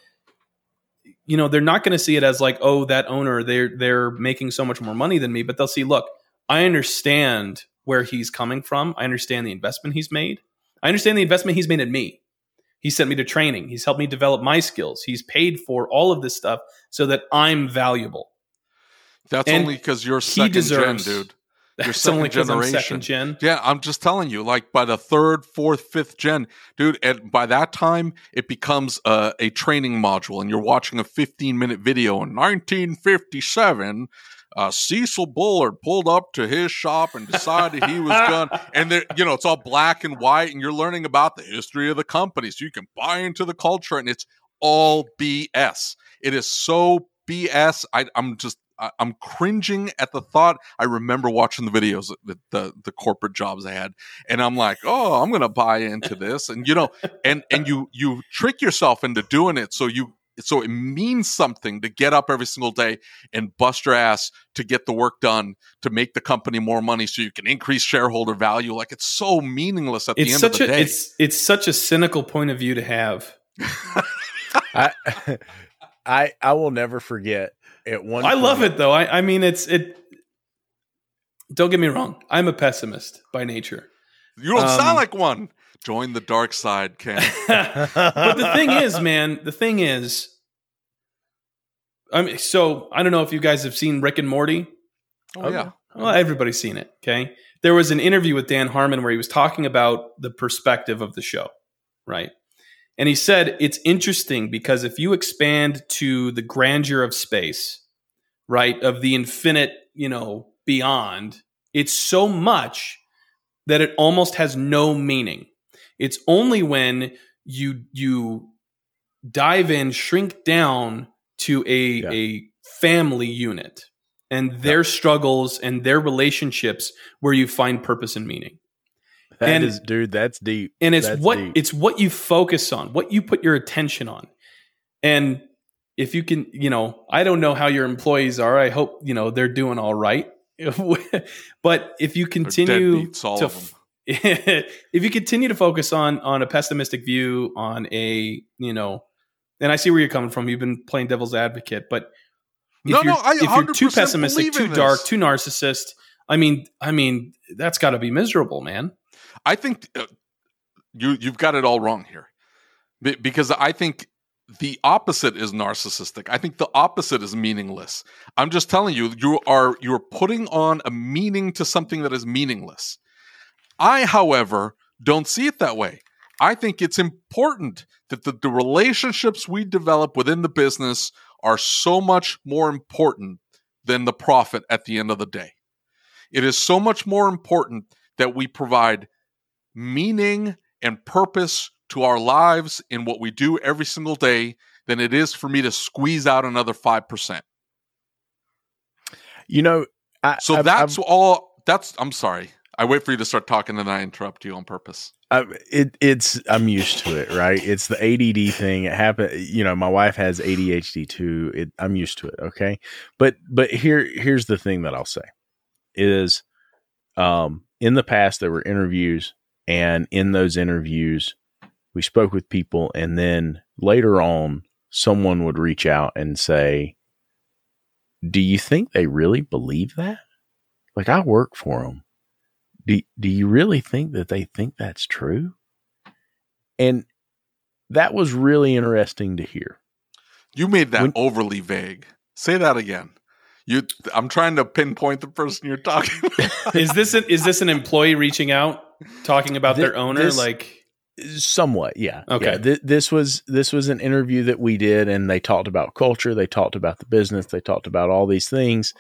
[SPEAKER 3] You know, they're not going to see it as like, oh, that owner, they're they're making so much more money than me, but they'll see, look, I understand where he's coming from. I understand the investment he's made. I understand the investment he's made in me. He sent me to training. He's helped me develop my skills. He's paid for all of this stuff so that I'm valuable.
[SPEAKER 2] That's
[SPEAKER 3] And
[SPEAKER 2] only because you're second
[SPEAKER 3] deserves-
[SPEAKER 2] gen, dude. (laughs)
[SPEAKER 3] That's
[SPEAKER 2] second
[SPEAKER 3] only because I'm
[SPEAKER 2] generation.
[SPEAKER 3] second gen.
[SPEAKER 2] Yeah, I'm just telling you, like by the third, fourth, fifth gen, dude, and by that time it becomes a, a training module, and you're watching a 15 minute video in 1957. Uh, Cecil Bullard pulled up to his shop and decided he was (laughs) going, and there, you know, it's all black and white, and you're learning about the history of the company, so you can buy into the culture, and it's all BS. It is so BS. I, I'm just, I, I'm cringing at the thought. I remember watching the videos, the, the the corporate jobs I had, and I'm like, oh, I'm gonna buy into this, and you know, and and you you trick yourself into doing it, so you so it means something to get up every single day and bust your ass to get the work done to make the company more money so you can increase shareholder value. Like it's so meaningless at
[SPEAKER 3] it's
[SPEAKER 2] the end
[SPEAKER 3] such
[SPEAKER 2] of the
[SPEAKER 3] a
[SPEAKER 2] day.
[SPEAKER 3] it's it's such a cynical point of view to have. (laughs)
[SPEAKER 1] I, (laughs) I I will never forget at one.
[SPEAKER 3] I love it though. I, I mean, it's it. Don't get me wrong. I'm a pessimist by nature.
[SPEAKER 2] you don't
[SPEAKER 3] um,
[SPEAKER 2] sound like one. Join the dark side, Kent. (laughs)
[SPEAKER 3] but the thing is, man, the thing is, I mean, so I don't know if you guys have seen Rick and Morty.
[SPEAKER 2] Oh, yeah.
[SPEAKER 3] Well, everybody's seen it. Okay. There was an interview with Dan Harmon where he was talking about the perspective of the show, right? And he said it's interesting because if you expand to the grandeur of space, right, of the infinite, you know, beyond, it's so much that it almost has no meaning. It's only when you you dive in, shrink down to a
[SPEAKER 1] Yeah.
[SPEAKER 3] a family unit and their struggles and their relationships where you find purpose and meaning. (laughs)
[SPEAKER 1] That
[SPEAKER 3] and-
[SPEAKER 1] is- dude. That's deep.
[SPEAKER 3] And it's
[SPEAKER 1] That's
[SPEAKER 3] what
[SPEAKER 1] deep.
[SPEAKER 3] it's what you focus on, what you put your attention on. And if you can, you know, I don't know how your employees are. I hope, you know, they're doing all right. (laughs) but if you continue to (laughs) if you continue to focus on on a pessimistic view on a you know and i see where you're coming from you've been playing devil's advocate but if
[SPEAKER 2] No,
[SPEAKER 3] you're,
[SPEAKER 2] no, I
[SPEAKER 3] if you're too pessimistic too dark
[SPEAKER 2] this.
[SPEAKER 3] too narcissist i mean i mean that's got to be miserable man
[SPEAKER 2] I think uh, you you've got it all wrong here, Be- because I think the opposite is narcissistic. I think the opposite is meaningless. I'm just telling you, you are you're putting on a meaning to something that is meaningless. I, however, don't see it that way. I think it's important that the, the relationships we develop within the business are so much more important than the profit at the end of the day. It is so much more important that we provide meaning and purpose to our lives in what we do every single day than it is for me to squeeze out another 5%.
[SPEAKER 1] You know, I,
[SPEAKER 2] So
[SPEAKER 1] I've-
[SPEAKER 2] that's
[SPEAKER 1] I've-
[SPEAKER 2] all that's I'm sorry. I wait for you to start talking and I interrupt you on purpose.
[SPEAKER 1] I, it, it's I'm used to it, right? It's the ADD thing. It happened. You know, my wife has ADHD too. It, I'm used to it. Okay, but but here here's the thing that I'll say is, um, in the past there were interviews, and in those interviews, we spoke with people, and then later on, someone would reach out and say, "Do you think they really believe that? Like I work for them." do, do you really think that they think that's true? And that was really interesting to hear.
[SPEAKER 2] You made that
[SPEAKER 1] When-
[SPEAKER 2] overly vague. Say that again. You I'm trying to pinpoint the person you're talking (laughs) about.
[SPEAKER 3] is this an, is this an employee reaching out talking about
[SPEAKER 1] Thi-
[SPEAKER 3] their owner
[SPEAKER 1] this-
[SPEAKER 3] like
[SPEAKER 1] Somewhat, yeah.
[SPEAKER 3] Okay.
[SPEAKER 1] Yeah, Th- this was this was an interview that we did, and they talked about culture, they talked about the business, they talked about all these things.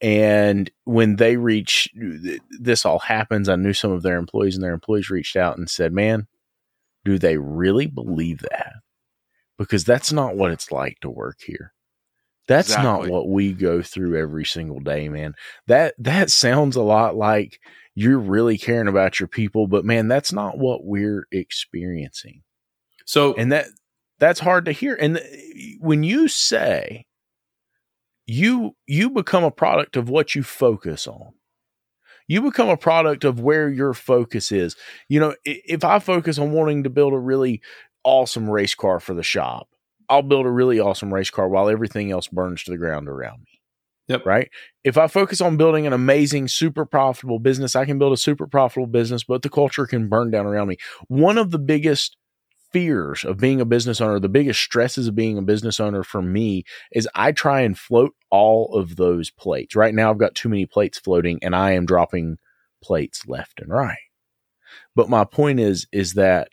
[SPEAKER 1] And when they reach, this all happens. I knew some of their employees, and their employees reached out and said, "Man, do they really believe that? Because that's not what it's like to work here. That's
[SPEAKER 2] Exactly.
[SPEAKER 1] not what we go through every single day, man. That that sounds a lot like you're really caring about your people, but man, that's not what we're experiencing.
[SPEAKER 3] so
[SPEAKER 1] And that that's hard to hear. And th- when you say you you become a product of what you focus on. You become a product of where your focus is. You know, if I focus on wanting to build a really awesome race car for the shop, I'll build a really awesome race car while everything else burns to the ground around me.
[SPEAKER 3] Yep.
[SPEAKER 1] Right. If I focus on building an amazing, super profitable business, I can build a super profitable business, but the culture can burn down around me. One of the biggest fears of being a business owner, the biggest stresses of being a business owner for me is I try and float all of those plates. Right now, I've got too many plates floating and I am dropping plates left and right. But my point is, is that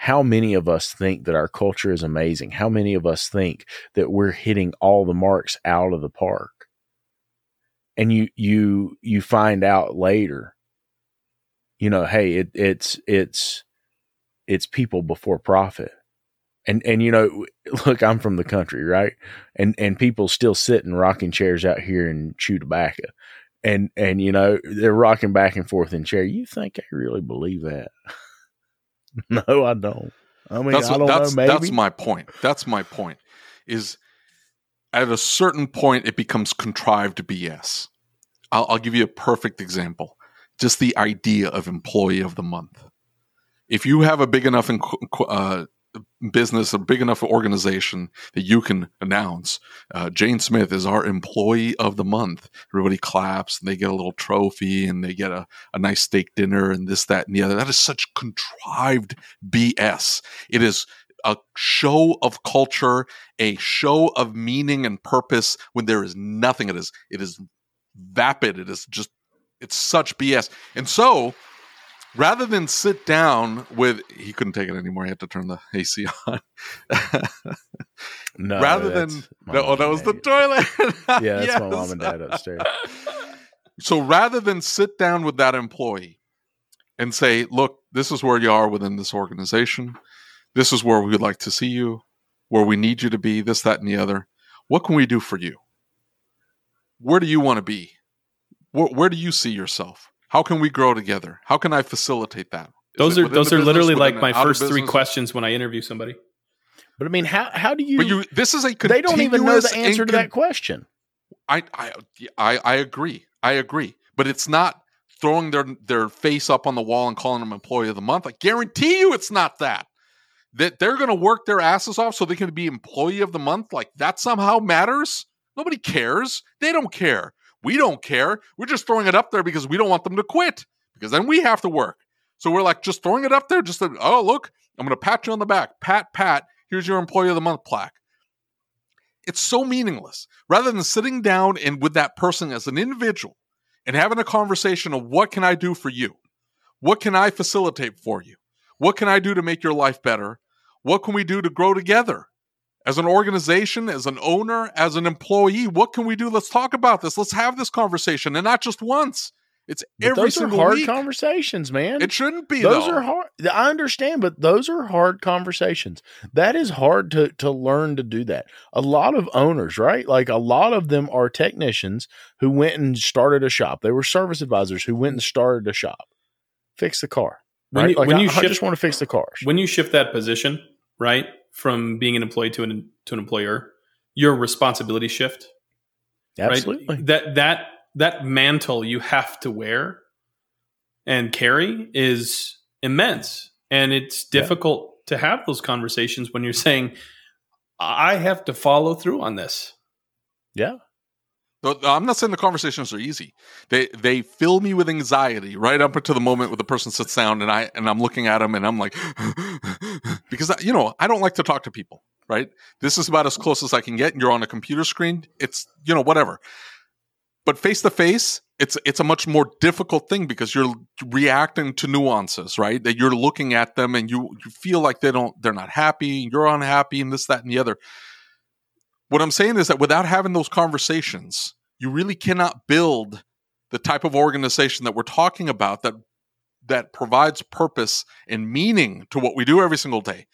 [SPEAKER 1] how many of us think that our culture is amazing? How many of us think that we're hitting all the marks out of the park? And you, you, you find out later, you know, hey, it, it's, it's, it's people before profit. And and you know, (laughs) look, I'm from the country, right? And and people still sit in rocking chairs out here and chew tobacco. And and you know, they're rocking back and forth in chair. You think I really believe that? (laughs) (laughs) no, I don't. I mean,
[SPEAKER 2] that's
[SPEAKER 1] I don't
[SPEAKER 2] that's
[SPEAKER 1] know. Maybe
[SPEAKER 2] that's my point. That's my point. Is at a certain point it becomes contrived BS. I'll, I'll give you a perfect example. Just the idea of employee of the month. If you have a big enough in, uh, business, a big enough organization that you can announce, uh, Jane Smith is our employee of the month. Everybody claps and they get a little trophy and they get a, a nice steak dinner and this, that, and the other. That is such contrived BS. It is a show of culture, a show of meaning and purpose when there is nothing. It is, it is vapid. It is just, it's such BS. And so, rather than sit down with, he couldn't take it anymore. He had to turn the (laughs) AC on.
[SPEAKER 1] no.
[SPEAKER 2] rather than, no, oh, that was the toilet. (laughs)
[SPEAKER 1] Yeah, that's my mom and dad upstairs.
[SPEAKER 2] So rather than sit down with that employee and say, look, this is where you are within this organization. This is where we would like to see you, where we need you to be, this, that, and the other. What can we do for you? Where do you want to be? Where, where do you see yourself? How can we grow together? How can I facilitate that? Is
[SPEAKER 3] Those are those are literally like my first three questions when I interview somebody.
[SPEAKER 1] But I mean, how how do you?
[SPEAKER 2] But you, this is a
[SPEAKER 1] they don't even know the answer
[SPEAKER 2] and
[SPEAKER 1] to that question.
[SPEAKER 2] I, I I I agree. I agree. But it's not throwing their their face up on the wall and calling them employee of the month. I guarantee you it's not that. That they're going to work their asses off so they can be employee of the month like that somehow matters? Nobody cares. They don't care. We don't care. We're just throwing it up there because we don't want them to quit because then we have to work. So we're like just throwing it up there just to, oh look, I'm going to pat you on the back. Pat pat, here's your employee of the month plaque. It's so meaningless. Rather than sitting down and with that person as an individual and having a conversation of what can i do for you? What can i facilitate for you? What can i do to make your life better? What can we do to grow together as an organization as an owner as an employee what can we do let's talk about this let's have this conversation and not just once it's
[SPEAKER 1] But
[SPEAKER 2] every
[SPEAKER 1] those are
[SPEAKER 2] single
[SPEAKER 1] hard
[SPEAKER 2] week
[SPEAKER 1] conversations, man.
[SPEAKER 2] it shouldn't be
[SPEAKER 1] those
[SPEAKER 2] though.
[SPEAKER 1] are hard. I understand, but those are hard conversations. That is hard to to learn to do that. A lot of owners, right? Like a lot of them are technicians who went and started a shop. They were service advisors who went and started a shop, fix the car.
[SPEAKER 3] When you-
[SPEAKER 1] like
[SPEAKER 3] when
[SPEAKER 1] I,
[SPEAKER 3] you
[SPEAKER 1] I
[SPEAKER 3] shift-
[SPEAKER 1] just want to fix the cars.
[SPEAKER 3] When you shift that position, right, from being an employee to an to an employer, your responsibility shift. right?
[SPEAKER 1] Absolutely.
[SPEAKER 3] That that that mantle you have to wear and carry is immense. And it's
[SPEAKER 1] Yeah.
[SPEAKER 3] difficult to have those conversations when you're saying, I have to follow through on this.
[SPEAKER 1] Yeah.
[SPEAKER 2] I'm not saying the conversations are easy. They they fill me with anxiety right up until the moment where the person sits down and I and I'm looking at them and I'm like, (laughs) because you know I don't like to talk to people. Right, this is about as close as I can get. And you're on a computer screen. It's you know whatever. But face to face, it's it's a much more difficult thing because you're reacting to nuances, right? That you're looking at them and you you feel like they don't they're not happy, and you're unhappy, and this that and the other what I'm saying is that without having those conversations, you really cannot build the type of organization that we're talking about that that provides purpose and meaning to what we do every single day.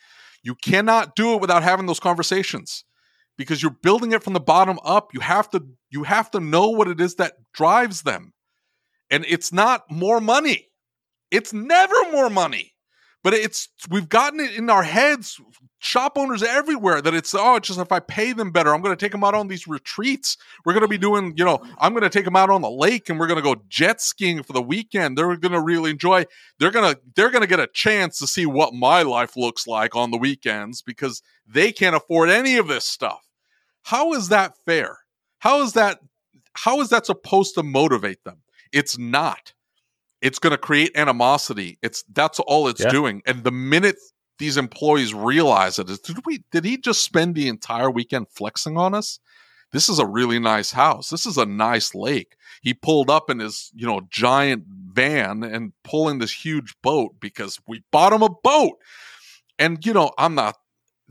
[SPEAKER 2] You cannot do it without having those conversations because you're building it from the bottom up. You have to you have to know what it is that drives them. And it's not more money. It's never more money. But it's we've gotten it in our heads shop owners everywhere that it's oh it's just if I pay them better I'm going to take them out on these retreats. We're going to be doing you know I'm going to take them out on the lake and we're going to go jet skiing for the weekend. They're going to really enjoy they're going to they're going to get a chance to see what my life looks like on the weekends because they can't afford any of this stuff. How is that fair? How is that how is that supposed to motivate them? It's not. It's going to create animosity. It's that's all it's
[SPEAKER 1] Yeah.
[SPEAKER 2] doing. And the minute these employees realize it is did we did he just spend the entire weekend flexing on us? This is a really nice house. This is a nice lake. He pulled up in his you know giant van and pulling this huge boat because we bought him a boat. And you know i'm not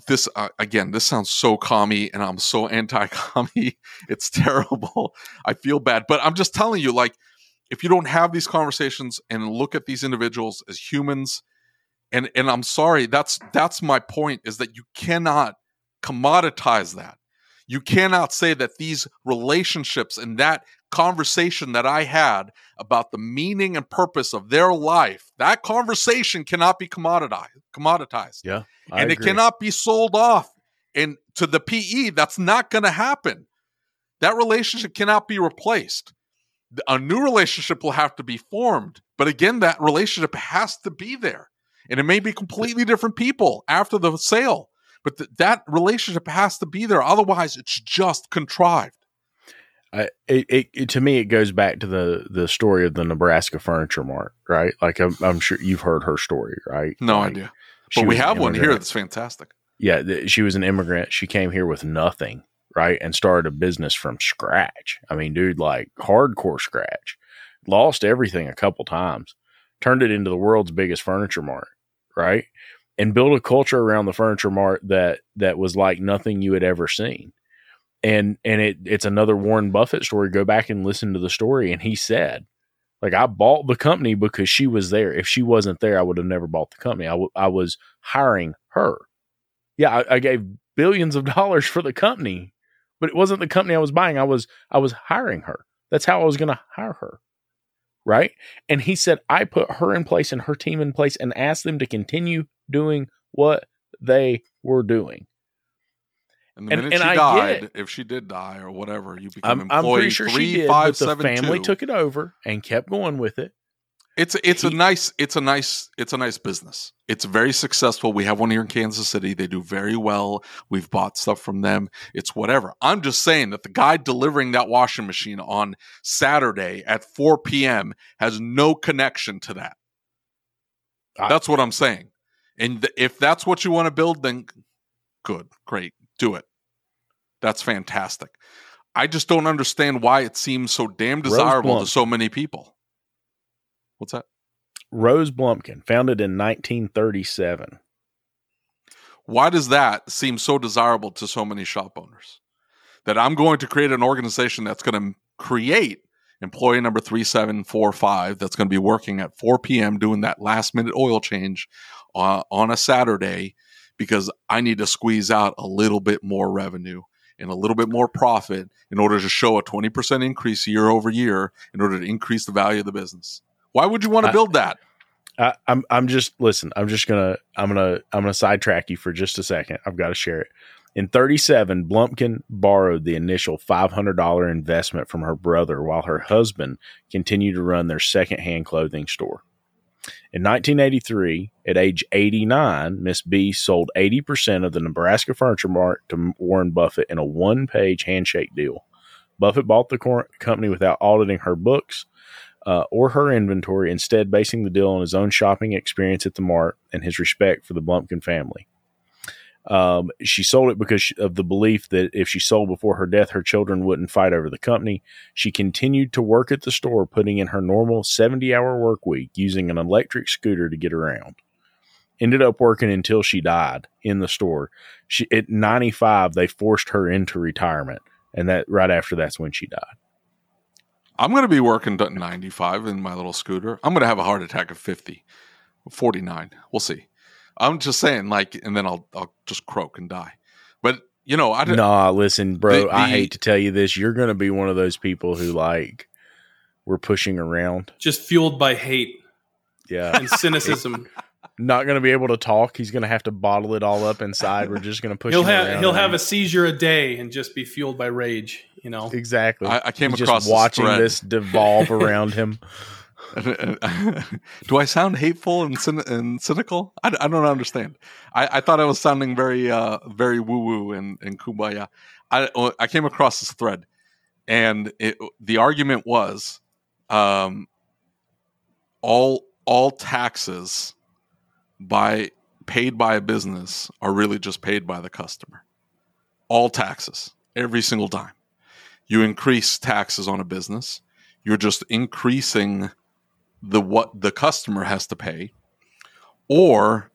[SPEAKER 2] this uh, again this sounds so commie and i'm so anti-commie. (laughs) It's terrible. I feel bad. But i'm just telling you like if you don't have these conversations and look at these individuals as humans and and I'm sorry that's that's my point is that you cannot commoditize that You cannot say that these relationships and that conversation that I had about the meaning and purpose of their life, that conversation cannot be commoditized. Commoditized.
[SPEAKER 1] Yeah. I
[SPEAKER 2] and it cannot be sold off. And to the PE, that's not going to happen. That relationship cannot be replaced. A new relationship will have to be formed. But again, that relationship has to be there. And it may be completely different people after the sale, but th- that relationship has to be there. Otherwise, it's just contrived.
[SPEAKER 1] I, it, it, it- to me it goes back to the the story of the Nebraska Furniture Mart, right? Like I'm, I'm sure you've heard her story, right?
[SPEAKER 2] No
[SPEAKER 1] Like,
[SPEAKER 2] idea. But we have one here that's fantastic.
[SPEAKER 1] Yeah, th- she was an immigrant. She came here with nothing, right, and started a business from scratch. I mean, dude, like hardcore scratch. Lost everything a couple times, turned it into the world's biggest furniture mart, right, and build a culture around the furniture mart that that was like nothing you had ever seen. And and it it's another Warren Buffett story. Go back and listen to the story, and he said, like I bought the company because she was there. If she wasn't there, I would have never bought the company. I, w- I was hiring her yeah, I, I gave billions of (laughs) dollars for the company, but it wasn't the company I was buying. I was I was hiring her. That's how I was going to hire her. Right? And he said I put her in place and her team in place and asked them to continue doing what they were doing.
[SPEAKER 2] And the
[SPEAKER 1] And-
[SPEAKER 2] minute
[SPEAKER 1] and
[SPEAKER 2] she
[SPEAKER 1] I get
[SPEAKER 2] died, if she did die or whatever, you become
[SPEAKER 1] I'm, I'm pretty sure
[SPEAKER 2] three
[SPEAKER 1] she did,
[SPEAKER 2] five
[SPEAKER 1] but the
[SPEAKER 2] seven
[SPEAKER 1] family
[SPEAKER 2] two.
[SPEAKER 1] took it over and kept going with it.
[SPEAKER 2] It's it's a nice it's a nice it's a nice business. It's very successful. We have one here in Kansas City. They do very well. We've bought stuff from them. It's whatever. I'm just saying that the guy delivering that washing machine on Saturday at 4 p.m. has no connection to that.
[SPEAKER 1] I-
[SPEAKER 2] that's what I'm saying. And th- if that's what you want to build, then good, great, do it. That's fantastic. I just don't understand why it seems so damn desirable to so many people. What's that?
[SPEAKER 1] Rose Blumkin, founded in 1937.
[SPEAKER 2] Why does that seem so desirable to so many shop owners? That I'm going to create an organization that's going to create employee number 3745 that's going to be working at 4 p.m. doing that last minute oil change uh, on a Saturday because I need to squeeze out a little bit more revenue and a little bit more profit in order to show a 20% increase year over year in order to increase the value of the business. Why would you want to build that?
[SPEAKER 1] I, I'm I'm just listen. I'm just gonna I'm gonna I'm gonna sidetrack you for just a second. I've got to share it. In 37, Blumkin borrowed the initial $500 investment from her brother while her husband continued to run their secondhand clothing store. In 1983, at age 89, Miss B sold 80% of the Nebraska Furniture Mart to Warren Buffett in a one page handshake deal. Buffett bought the company without auditing her books uh, or her inventory, instead basing the deal on his own shopping experience at the mart and his respect for the Blumkin family. Um, she sold it because of the belief that if she sold before her death, her children wouldn't fight over the company. She continued to work at the store, putting in her normal 70 hour work week using an electric scooter to get around. Ended up working until she died in the store. She at 95, they forced her into retirement, and that right after that's when she died.
[SPEAKER 2] I'm going to be working 95 in my little scooter. I'm going to have a heart attack at 50, 49. We'll see. I'm just saying, like, and then I'll I'll just croak and die. But you know, I don't.
[SPEAKER 1] Nah, listen, bro.
[SPEAKER 2] The-
[SPEAKER 1] I hate to tell you this. You're going to be one of those people who like we're pushing around.
[SPEAKER 3] Just fueled by hate
[SPEAKER 1] Yeah,
[SPEAKER 3] and cynicism. (laughs)
[SPEAKER 1] not going to be able to talk. He's going to have to bottle it all up inside. We're just going to push.
[SPEAKER 3] he'll
[SPEAKER 1] him
[SPEAKER 3] have he'll
[SPEAKER 1] and-
[SPEAKER 3] have a seizure a day and just be fueled by rage. You know,
[SPEAKER 1] exactly.
[SPEAKER 2] I, I came
[SPEAKER 1] He's
[SPEAKER 2] across
[SPEAKER 1] just watching
[SPEAKER 2] this,
[SPEAKER 1] this devolve around him. (laughs)
[SPEAKER 2] Do I sound hateful and, cyn- and cynical? I, I don't understand. I, I thought I was sounding very uh, very woo woo and, and kumbaya. I I came across this thread, and it, the argument was, um, all all taxes by paid by a business are really just paid by the customer. All taxes, every single time. You increase taxes on a business, you're just increasing the what the customer has to pay, or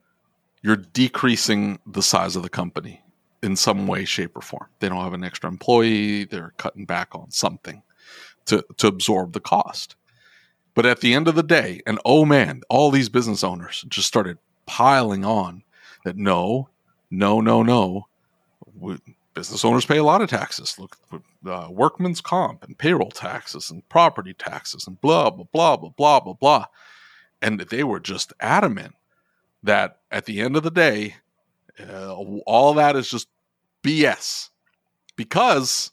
[SPEAKER 2] you're decreasing the size of the company in some way, shape, or form. They don't have an extra employee, they're cutting back on something to, to absorb the cost. But at the end of the day, and oh man, all these business owners just started piling on that no, no, no, no. We, business owners pay a lot of taxes. Look, uh, workman's comp and payroll taxes and property taxes and blah blah blah blah blah blah blah. And they were just adamant that at the end of the day, uh, all that is just BS because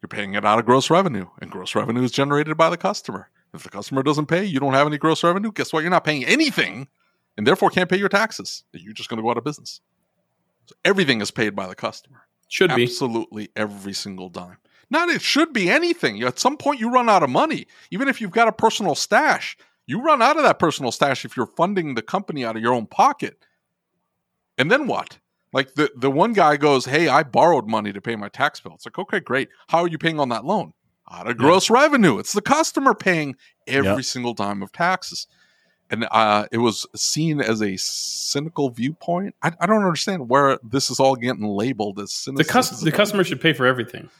[SPEAKER 2] you're paying it out of gross revenue, and gross revenue is generated by the customer. If the customer doesn't pay, you don't have any gross revenue. Guess what? You're not paying anything, and therefore can't pay your taxes. You're just going to go out of business. So everything is paid by the customer.
[SPEAKER 3] Should be.
[SPEAKER 2] Absolutely every single dime. Not it should be anything. At some point, you run out of money. Even if you've got a personal stash, you run out of that personal stash if you're funding the company out of your own pocket. And then what? Like the, the one guy goes, Hey, I borrowed money to pay my tax bill. It's like, okay, great. How are you paying on that loan? Out of gross yeah. revenue. It's the customer paying every yep. single dime of taxes. And uh, it was seen as a cynical viewpoint. I, I, don't understand where this is all getting labeled as cynical.
[SPEAKER 3] The, cus- the customer should pay for everything.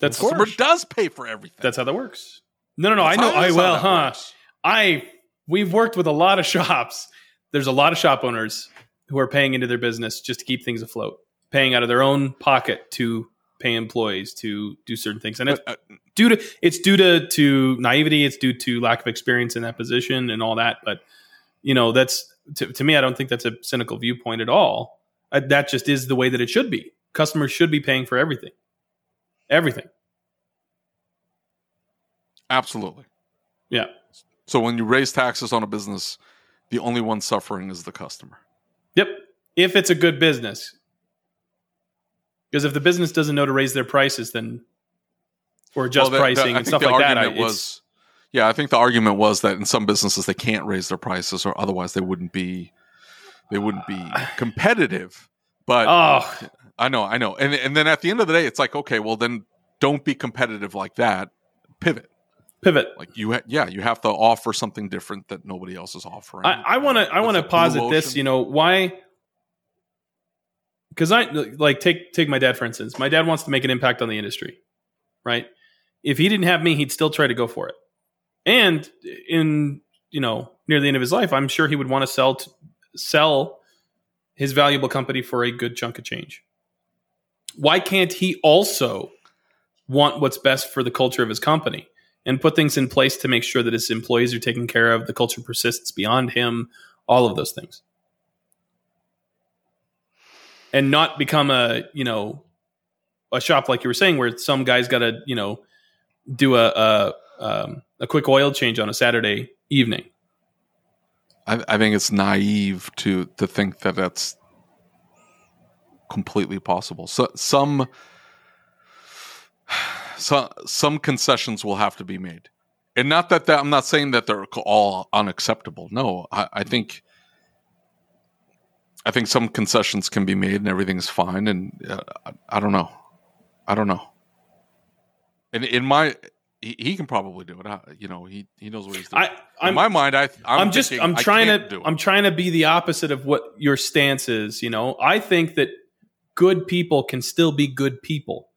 [SPEAKER 2] That's the customer does pay for everything.
[SPEAKER 3] That's how that works. No, no, no. That's I know. I well, huh? Works. I we've worked with a lot of (laughs) shops. There's a lot of shop owners who are paying into their business just to keep things afloat, paying out of their own pocket to pay employees to do certain things, and it's uh, due to it's due to to naivety, it's due to lack of experience in that position and all that. But you know, that's to, to me, I don't think that's a cynical viewpoint at all. Uh, that just is the way that it should be. Customers should be paying for everything, everything.
[SPEAKER 2] Absolutely.
[SPEAKER 3] Yeah.
[SPEAKER 2] So when you raise taxes on a business, the only one suffering is the customer.
[SPEAKER 3] Yep. If it's a good business. Because if the business doesn't know to raise their prices, then or adjust well, pricing and stuff like that, I,
[SPEAKER 2] was, yeah, I think the argument was that in some businesses they can't raise their prices, or otherwise they wouldn't be they wouldn't be competitive. But oh. I know, I know, and and then at the end of the day, it's like, okay, well then don't be competitive like that. Pivot
[SPEAKER 3] pivot.
[SPEAKER 2] Like you, ha- yeah, you have to offer something different that nobody else is offering.
[SPEAKER 3] I want to, I want to posit this. You know why? Because I like take take my dad for instance. My dad wants to make an impact on the industry, right? If he didn't have me, he'd still try to go for it. And in you know near the end of his life, I'm sure he would want to sell sell his valuable company for a good chunk of change. Why can't he also want what's best for the culture of his company? and put things in place to make sure that his employees are taken care of, the culture persists beyond him, all of those things. And not become a, you know, a shop like you were saying where some guy's got to, you know, do a a, um, a quick oil change on a Saturday evening.
[SPEAKER 2] I, I think it's naive to to think that that's completely possible. So some (sighs) so, some concessions will have to be made. And not that, that I'm not saying that they're all unacceptable. No, I, I think I think some concessions can be made and everything's fine. And uh, I, I, don't know. I don't know. And in my, he, he can probably do it. I, you know, he he knows what he's doing. I, in my mind, I I'm,
[SPEAKER 3] I'm just I'm trying to I'm trying to be the opposite of what your stance is. You know, I think that good people can still be good people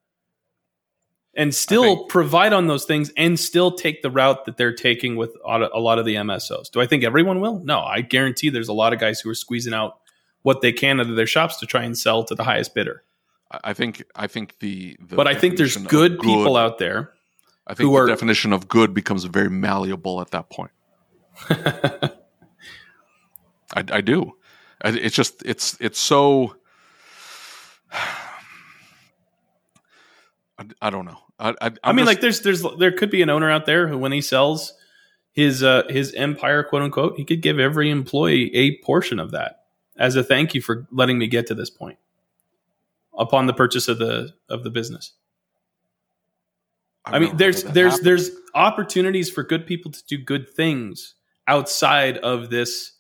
[SPEAKER 3] and still think, provide on those things and still take the route that they're taking with a lot of the MSOs. Do I think everyone will? No, I guarantee there's a lot of guys who are squeezing out what they can out of their shops to try and sell to the highest bidder.
[SPEAKER 2] I think I think the, the
[SPEAKER 3] but I think there's good, good, people out there.
[SPEAKER 2] I think the are, definition of good becomes very malleable at that point. (laughs) I, I do. It's just it's it's so. (sighs) I, I don't know. I, I,
[SPEAKER 3] I mean, just, like there's there's there could be an owner out there who, when he sells his uh, his empire, quote unquote, he could give every employee a portion of that as a thank you for letting me get to this point upon the purchase of the of the business. I, I mean, there's there's happen. there's opportunities for good people to do good things outside of this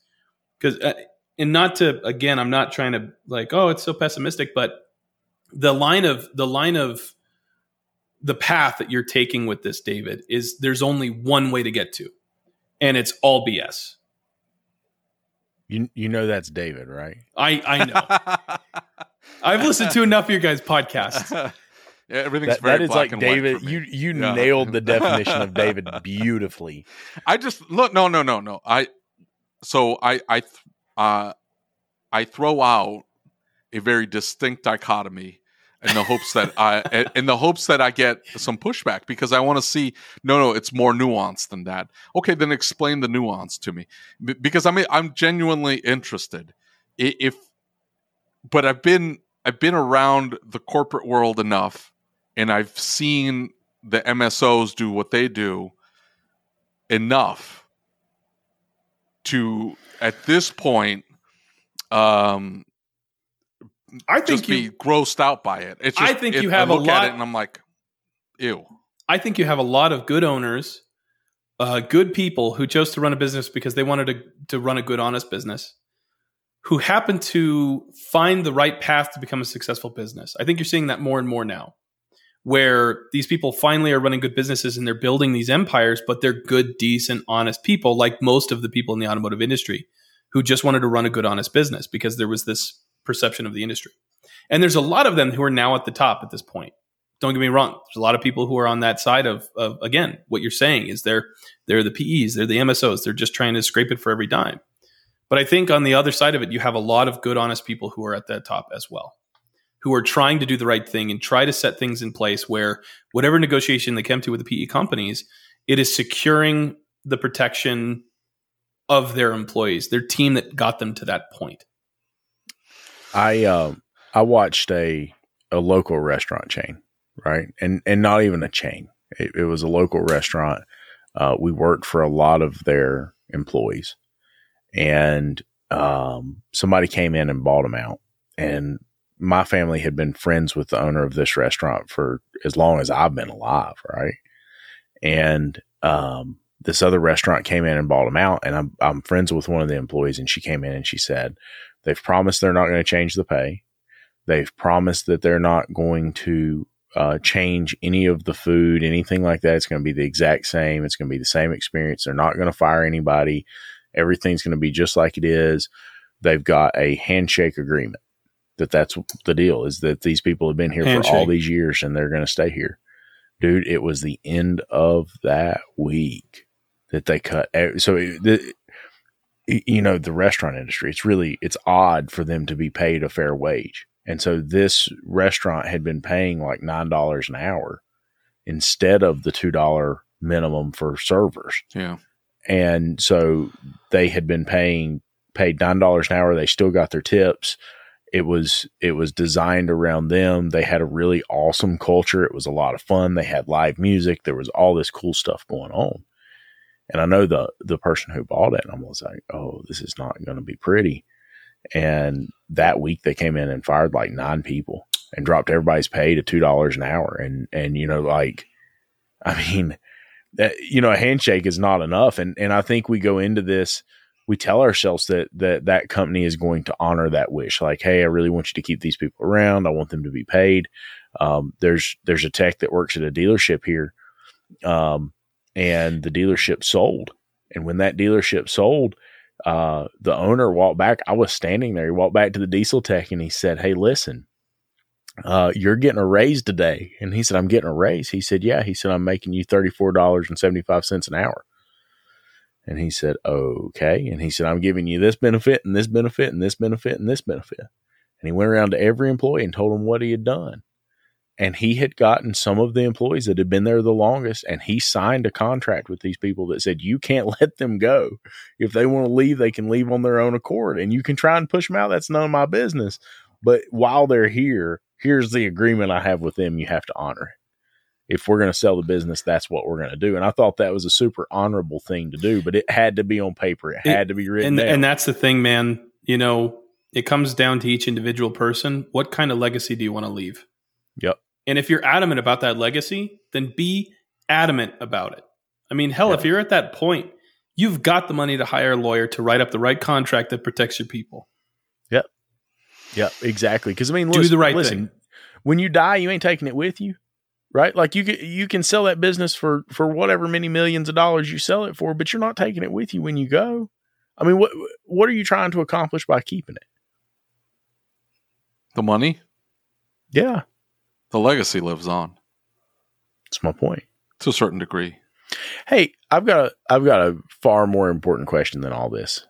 [SPEAKER 3] because uh, and not to again, I'm not trying to like oh it's so pessimistic, but the line of the line of the path that you're taking with this, David, is there's only one way to get to, and it's all BS.
[SPEAKER 1] You you know that's David, right?
[SPEAKER 3] I I know. (laughs) I've listened to enough of your guys' podcasts. (laughs)
[SPEAKER 2] Yeah, everything's that, very that is like
[SPEAKER 1] David. You you yeah. nailed the (laughs) definition of David beautifully.
[SPEAKER 2] I just look. No, no, no, no. I so I I uh I throw out a very distinct dichotomy in the hopes that I in the hopes that I get some pushback because I want to see no no it's more nuanced than that. Okay, then explain the nuance to me B- because I'm I'm genuinely interested. If but I've been I've been around the corporate world enough and I've seen the MSOs do what they do enough to at this point um
[SPEAKER 3] I think
[SPEAKER 2] just
[SPEAKER 3] you,
[SPEAKER 2] be grossed out by it. It's just,
[SPEAKER 3] I think
[SPEAKER 2] it-
[SPEAKER 3] you have
[SPEAKER 2] I
[SPEAKER 3] a
[SPEAKER 2] look at
[SPEAKER 3] lot-
[SPEAKER 2] it and I'm like, ew.
[SPEAKER 3] I think you have a lot of good owners, uh, good people who chose to run a business because they wanted to, to run a good, honest business, who happen to find the right path to become a successful business. I think you're seeing that more and more now, where these people finally are running good businesses and they're building these empires, but they're good, decent, honest people, like most of the people in the automotive industry who just wanted to run a good, honest business because there was this perception of the industry. And there's a lot of them who are now at the top at this point don't get me wrong. There's a lot of people who are on that side of, of again, what you're saying is they're they're the PEs, they're the MSOs, they're just trying to scrape it for every dime. But I think on the other side of it, you have a lot of good, honest people who are at that top as well, who are trying to do the right thing and try to set things in place where whatever negotiation they come to with the PE companies, it is securing the protection of their employees, their team that got them to that point.
[SPEAKER 1] I um I watched a a local restaurant chain, right? And and not even a chain. It, it was a local restaurant. Uh, we worked for a lot of their employees, and um, somebody came in and bought them out. And my family had been friends with the owner of this restaurant for as long as I've been alive, right? And um, this other restaurant came in and bought them out, and I'm I'm friends with one of the employees, and she came in and she said, They've promised they're not going to change the pay. They've promised that they're not going to uh, change any of the food, anything like that. It's going to be the exact same. It's going to be the same experience. They're not going to fire anybody. Everything's going to be just like it is. They've got a handshake agreement that that's the deal is that these people have been here for all these years and they're going to stay here. Dude, it was the end of that week that they cut. So the, you know the restaurant industry it's really it's odd for them to be paid a fair wage. And so this restaurant had been paying like nine dollars an hour instead of the two dollar minimum for servers.
[SPEAKER 2] Yeah.
[SPEAKER 1] and so they had been paying paid nine dollars an hour. They still got their tips. It was it was designed around them. They had a really awesome culture. It was a lot of fun. They had live music. There was all this cool stuff going on and i know the the person who bought it and i was like oh this is not going to be pretty. And that week they came in and fired like nine people and dropped everybody's pay to two dollars an hour. And and you know like i mean that you know a handshake is not enough. And and i think we go into this we tell ourselves that that that company is going to honor that wish. Like hey i really want you to keep these people around. I want them to be paid. Um, there's there's a tech that works at a dealership here. Um, and the dealership sold and when that dealership sold uh, the owner walked back i was standing there he walked back to the diesel tech and he said hey listen uh, you're getting a raise today. And he said, I'm getting a raise. He said, yeah. He said, I'm making you $34.75 an hour. And he said, okay. And he said, I'm giving you this benefit and this benefit and this benefit and this benefit. And he went around to every employee and told them what he had done. And he had gotten some of the employees that had been there the longest, and he signed a contract with these people that said, You can't (laughs) let them go. If they want to leave, they can leave on their own accord. And you can try and push them out. That's none of my business. But while they're here, here's the agreement I have with them. You have to honor it. If we're going to sell the business, that's what we're going to do. And I thought that was a super honorable thing to do, but it had to be on paper. It had to be written
[SPEAKER 3] and
[SPEAKER 1] down.
[SPEAKER 3] and that's the thing, man. You know, it comes down to each individual person. What kind of legacy do you want to leave?
[SPEAKER 1] Yep.
[SPEAKER 3] And if you're adamant about that legacy, then be adamant about it. I mean, hell,
[SPEAKER 1] Yeah.
[SPEAKER 3] if you're at that point, you've got the money to hire a lawyer to write up the right contract that protects your people.
[SPEAKER 1] Yep, Yep, exactly. Because I mean,
[SPEAKER 3] Do
[SPEAKER 1] listen,
[SPEAKER 3] the right
[SPEAKER 1] listen,
[SPEAKER 3] thing.
[SPEAKER 1] When you die, you ain't taking it with you, right? Like you can you can sell that business for for whatever many millions of dollars you sell it for, but you're not taking it with you when you go. I mean, what what are you trying to accomplish by keeping it?
[SPEAKER 2] The money,
[SPEAKER 1] Yeah,
[SPEAKER 2] the legacy lives on
[SPEAKER 1] that's my point.
[SPEAKER 2] to a certain degree.
[SPEAKER 1] Hey, I've got a I've got a far more important question than all this.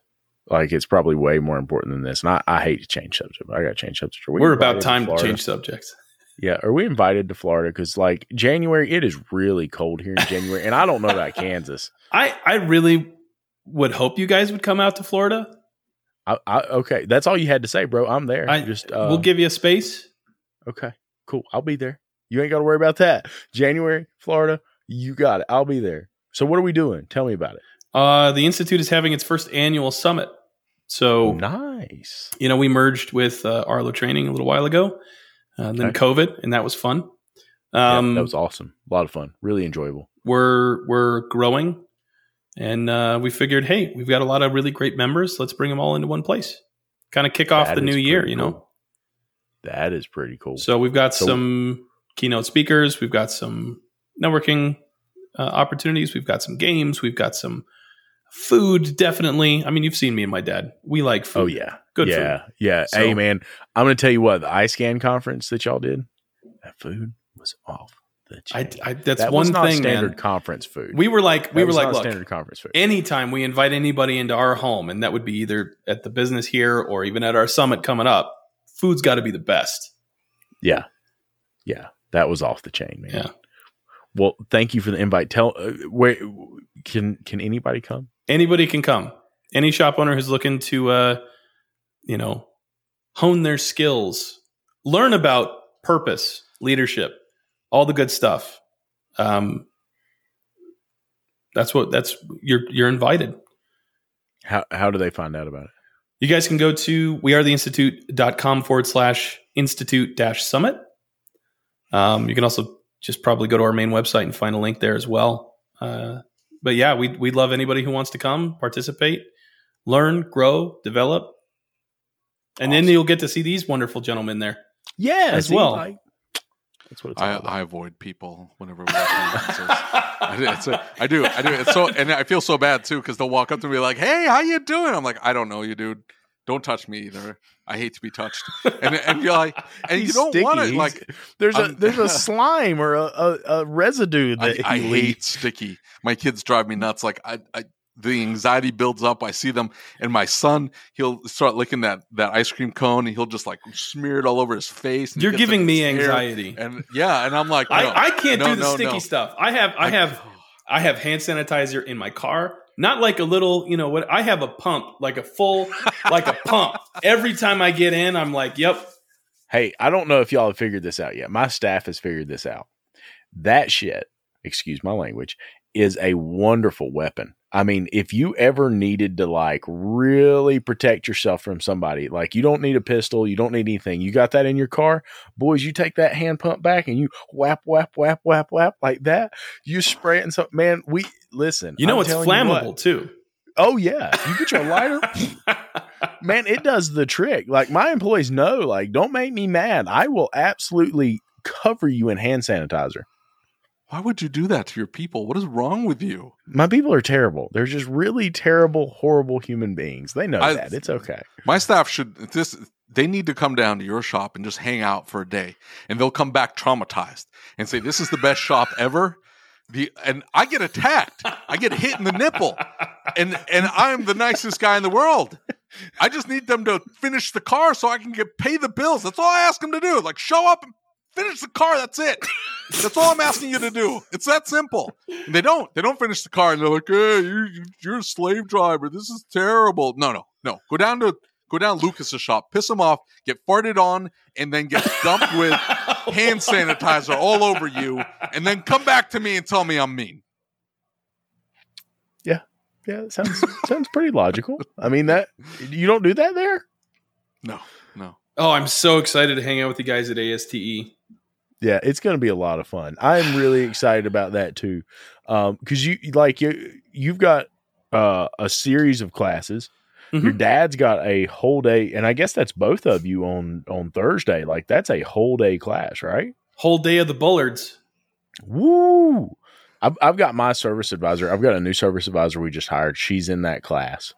[SPEAKER 1] Like it's probably way more important than this. And I, I hate to change subject. But I got to change subject. Are we
[SPEAKER 3] We're about time to
[SPEAKER 1] Florida?
[SPEAKER 3] change subjects.
[SPEAKER 1] Yeah, are we invited to Florida? Because like January, it is really cold here in (laughs) January, and I don't know about Kansas.
[SPEAKER 3] I I really would hope you guys would come out to Florida.
[SPEAKER 1] I, I, okay, that's all you had to say, bro. I'm there.
[SPEAKER 3] I
[SPEAKER 1] Just uh,
[SPEAKER 3] we'll give you a space.
[SPEAKER 1] Okay, cool. I'll be there. You ain't got to worry about that. January, Florida, you got it. I'll be there. So what are we doing? Tell me about it.
[SPEAKER 3] Uh, the institute is having its first annual summit. So
[SPEAKER 1] nice.
[SPEAKER 3] You know, we merged with uh, Arlo Training a little while ago, uh, then
[SPEAKER 1] Okay.
[SPEAKER 3] COVID, and that was fun.
[SPEAKER 1] Yeah,
[SPEAKER 3] Um,
[SPEAKER 1] that was awesome. A lot of fun. Really enjoyable.
[SPEAKER 3] we're we're growing, and uh, we figured, hey, we've got a lot of really great members. Let's bring them all into one place. Kind of kick off
[SPEAKER 1] That
[SPEAKER 3] the new year,
[SPEAKER 1] pretty
[SPEAKER 3] you know.
[SPEAKER 1] That is pretty cool.
[SPEAKER 3] So we've got
[SPEAKER 1] So-
[SPEAKER 3] some keynote speakers, we've got some networking uh, opportunities, we've got some games, we've got some food. Definitely, I mean, you've seen me and my dad. We like food.
[SPEAKER 1] oh yeah,
[SPEAKER 3] good
[SPEAKER 1] yeah,
[SPEAKER 3] food.
[SPEAKER 1] yeah.
[SPEAKER 3] So-
[SPEAKER 1] hey man, I'm gonna tell you what the iScan conference that y'all did. That food was off the chain.
[SPEAKER 3] I that's
[SPEAKER 1] that
[SPEAKER 3] one thing,
[SPEAKER 1] standard
[SPEAKER 3] man.
[SPEAKER 1] conference food.
[SPEAKER 3] We were like, we
[SPEAKER 1] That
[SPEAKER 3] were like, look,
[SPEAKER 1] standard conference food.
[SPEAKER 3] anytime we invite anybody into our home, and that would be either at the business here or even at our summit coming up, food's got to be the best.
[SPEAKER 1] Yeah, yeah, that was off the chain, man.
[SPEAKER 3] Yeah.
[SPEAKER 1] Well, thank you for the invite. Tell uh, where can can anybody come?
[SPEAKER 3] Anybody can come. Any shop owner who's looking to, uh, you know, hone their skills, learn about purpose, leadership, all the good stuff. Um, that's what that's you're you're invited.
[SPEAKER 1] How how do they find out about it?
[SPEAKER 3] You guys can go to wearetheinstitute.com forward slash institute dash summit. Um, you can also just probably go to our main website and find a link there as well. Uh, but yeah, we we'd love anybody who wants to come, participate, learn, grow, develop. And then you'll get to see these wonderful gentlemen there.
[SPEAKER 1] Yeah,
[SPEAKER 3] As well.
[SPEAKER 1] like, that's what it's all
[SPEAKER 2] I,
[SPEAKER 1] about.
[SPEAKER 2] I avoid people whenever we have conferences. I, do- it's do. I do. It's so, and I feel so bad too because they'll walk up to me like, "Hey, how you doing?" I'm like, "I don't know you, dude. Don't touch me either. I hate to be touched." (laughs) And and you're like, and you don't want
[SPEAKER 1] sticky.
[SPEAKER 2] to
[SPEAKER 1] He's-
[SPEAKER 2] like.
[SPEAKER 1] there's a
[SPEAKER 2] I'm-
[SPEAKER 1] there's a (laughs) slime or a, a, a residue
[SPEAKER 2] I,
[SPEAKER 1] that
[SPEAKER 2] I
[SPEAKER 1] he
[SPEAKER 2] hate sticky. My kids drive me nuts. Like I, I, the anxiety builds up. I see them, and my son, he'll start licking that that ice cream cone, and he'll just like smear it all over his face. and
[SPEAKER 3] You're giving me
[SPEAKER 2] his hair.
[SPEAKER 3] anxiety.
[SPEAKER 2] And yeah, and I'm like, no,
[SPEAKER 3] I, I can't
[SPEAKER 2] no,
[SPEAKER 3] do the
[SPEAKER 2] no,
[SPEAKER 3] sticky
[SPEAKER 2] no.
[SPEAKER 3] stuff. I have I have (sighs) I have hand sanitizer in my car. Not like a little, you know what? I have a pump, like a full, like a (laughs) pump. Every time I get in, I'm like, "Yep,
[SPEAKER 1] Hey, I don't know if y'all have figured this out yet. My staff has figured this out. That shit, excuse my language, is a wonderful weapon. I mean, if you ever needed to like really protect yourself from somebody, like you don't need a pistol, you don't need anything. You got that in your car, boys. You take that hand pump back and you whap, whap, whap, whap, whap like that. You spray it and so, man. We listen.
[SPEAKER 3] you know
[SPEAKER 1] I'm
[SPEAKER 3] it's
[SPEAKER 1] you what.
[SPEAKER 3] flammable too."
[SPEAKER 1] oh yeah, you get your lighter (laughs) man, it does the trick. Like my employees know, like, don't make me mad. I will absolutely cover you in hand sanitizer.
[SPEAKER 2] Why would you do that to your people? What is wrong with you?
[SPEAKER 1] My people are terrible. They're just really terrible, horrible human beings. They know
[SPEAKER 2] I-
[SPEAKER 1] that. It's okay.
[SPEAKER 2] My staff should this they need to come down to your shop and just hang out for a day and they'll come back traumatized and say this is the best shop ever. The and I get attacked. I get hit in the nipple. And and I'm the nicest guy in the world. I just need them to finish the car so I can get pay the bills. That's all I ask them to do. Like show up and finish the car. That's it. That's all I'm asking you to do. It's that simple. And they don't. They don't finish the car and they're like, "Hey, you, you- you're a slave driver. This is terrible." No, no, no. Go down to go down Lucas's shop, piss him off, get farted on, and then get dumped with (laughs) hand sanitizer all over you, and then come back to me and tell me I'm mean.
[SPEAKER 1] Yeah, yeah, sounds sounds pretty logical. I mean that you don't do that there?
[SPEAKER 2] No, no.
[SPEAKER 3] Oh, I'm so excited to hang out with you guys at ASTE.
[SPEAKER 1] Yeah, it's going to be a lot of fun. I'm really (sighs) excited about that too, because you like you you've got uh, a series of classes.
[SPEAKER 3] Mhm.
[SPEAKER 1] Your dad's got a whole day, and I guess that's both of you on on Thursday. Like that's a whole day class, right?
[SPEAKER 3] Whole day of the Bullards.
[SPEAKER 1] Woo! I've I've got my service advisor. I've got a new service advisor we just hired. She's in that class.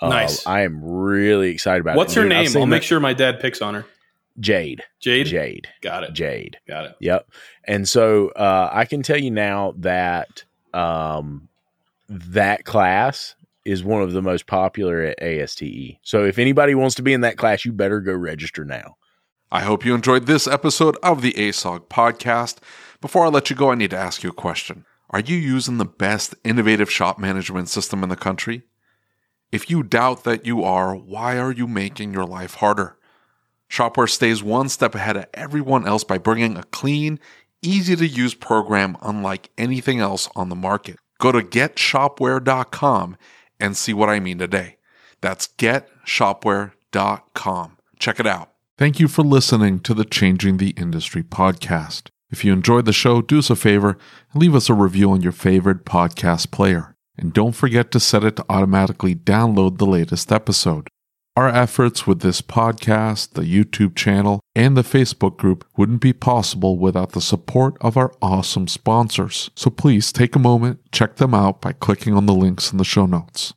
[SPEAKER 1] Uh,
[SPEAKER 3] Nice.
[SPEAKER 1] I am really excited about
[SPEAKER 3] What's
[SPEAKER 1] it.
[SPEAKER 3] her
[SPEAKER 1] Dude,
[SPEAKER 3] name? I'll make sure my dad picks on her.
[SPEAKER 1] Jade.
[SPEAKER 3] Jade.
[SPEAKER 1] Jade.
[SPEAKER 3] Got it.
[SPEAKER 1] Jade.
[SPEAKER 3] Got it.
[SPEAKER 1] Yep. And so uh, I can tell you now that um, that class is one of the most popular at ASTE. So if anybody wants to be in that class, you better go register now.
[SPEAKER 2] I hope you enjoyed this episode of the ASOG podcast. Before I let you go, I need to ask you a question. Are you using the best innovative shop management system in the country? If you doubt that you are, why are you making your life harder? Shop-Ware stays one step ahead of everyone else by bringing a clean, easy to use program unlike anything else on the market. Go to getshopware.com and see what I mean today. That's getshopware.com. Check it out. Thank you for listening to the Changing the Industry podcast. If you enjoyed the show, do us a favor and leave us a review on your favorite podcast player. And don't forget to set it to automatically download the latest episode. Our efforts with this podcast, the YouTube channel, and the Facebook group wouldn't be possible without the support of our awesome sponsors. So please take a moment, check them out by clicking on the links in the show notes.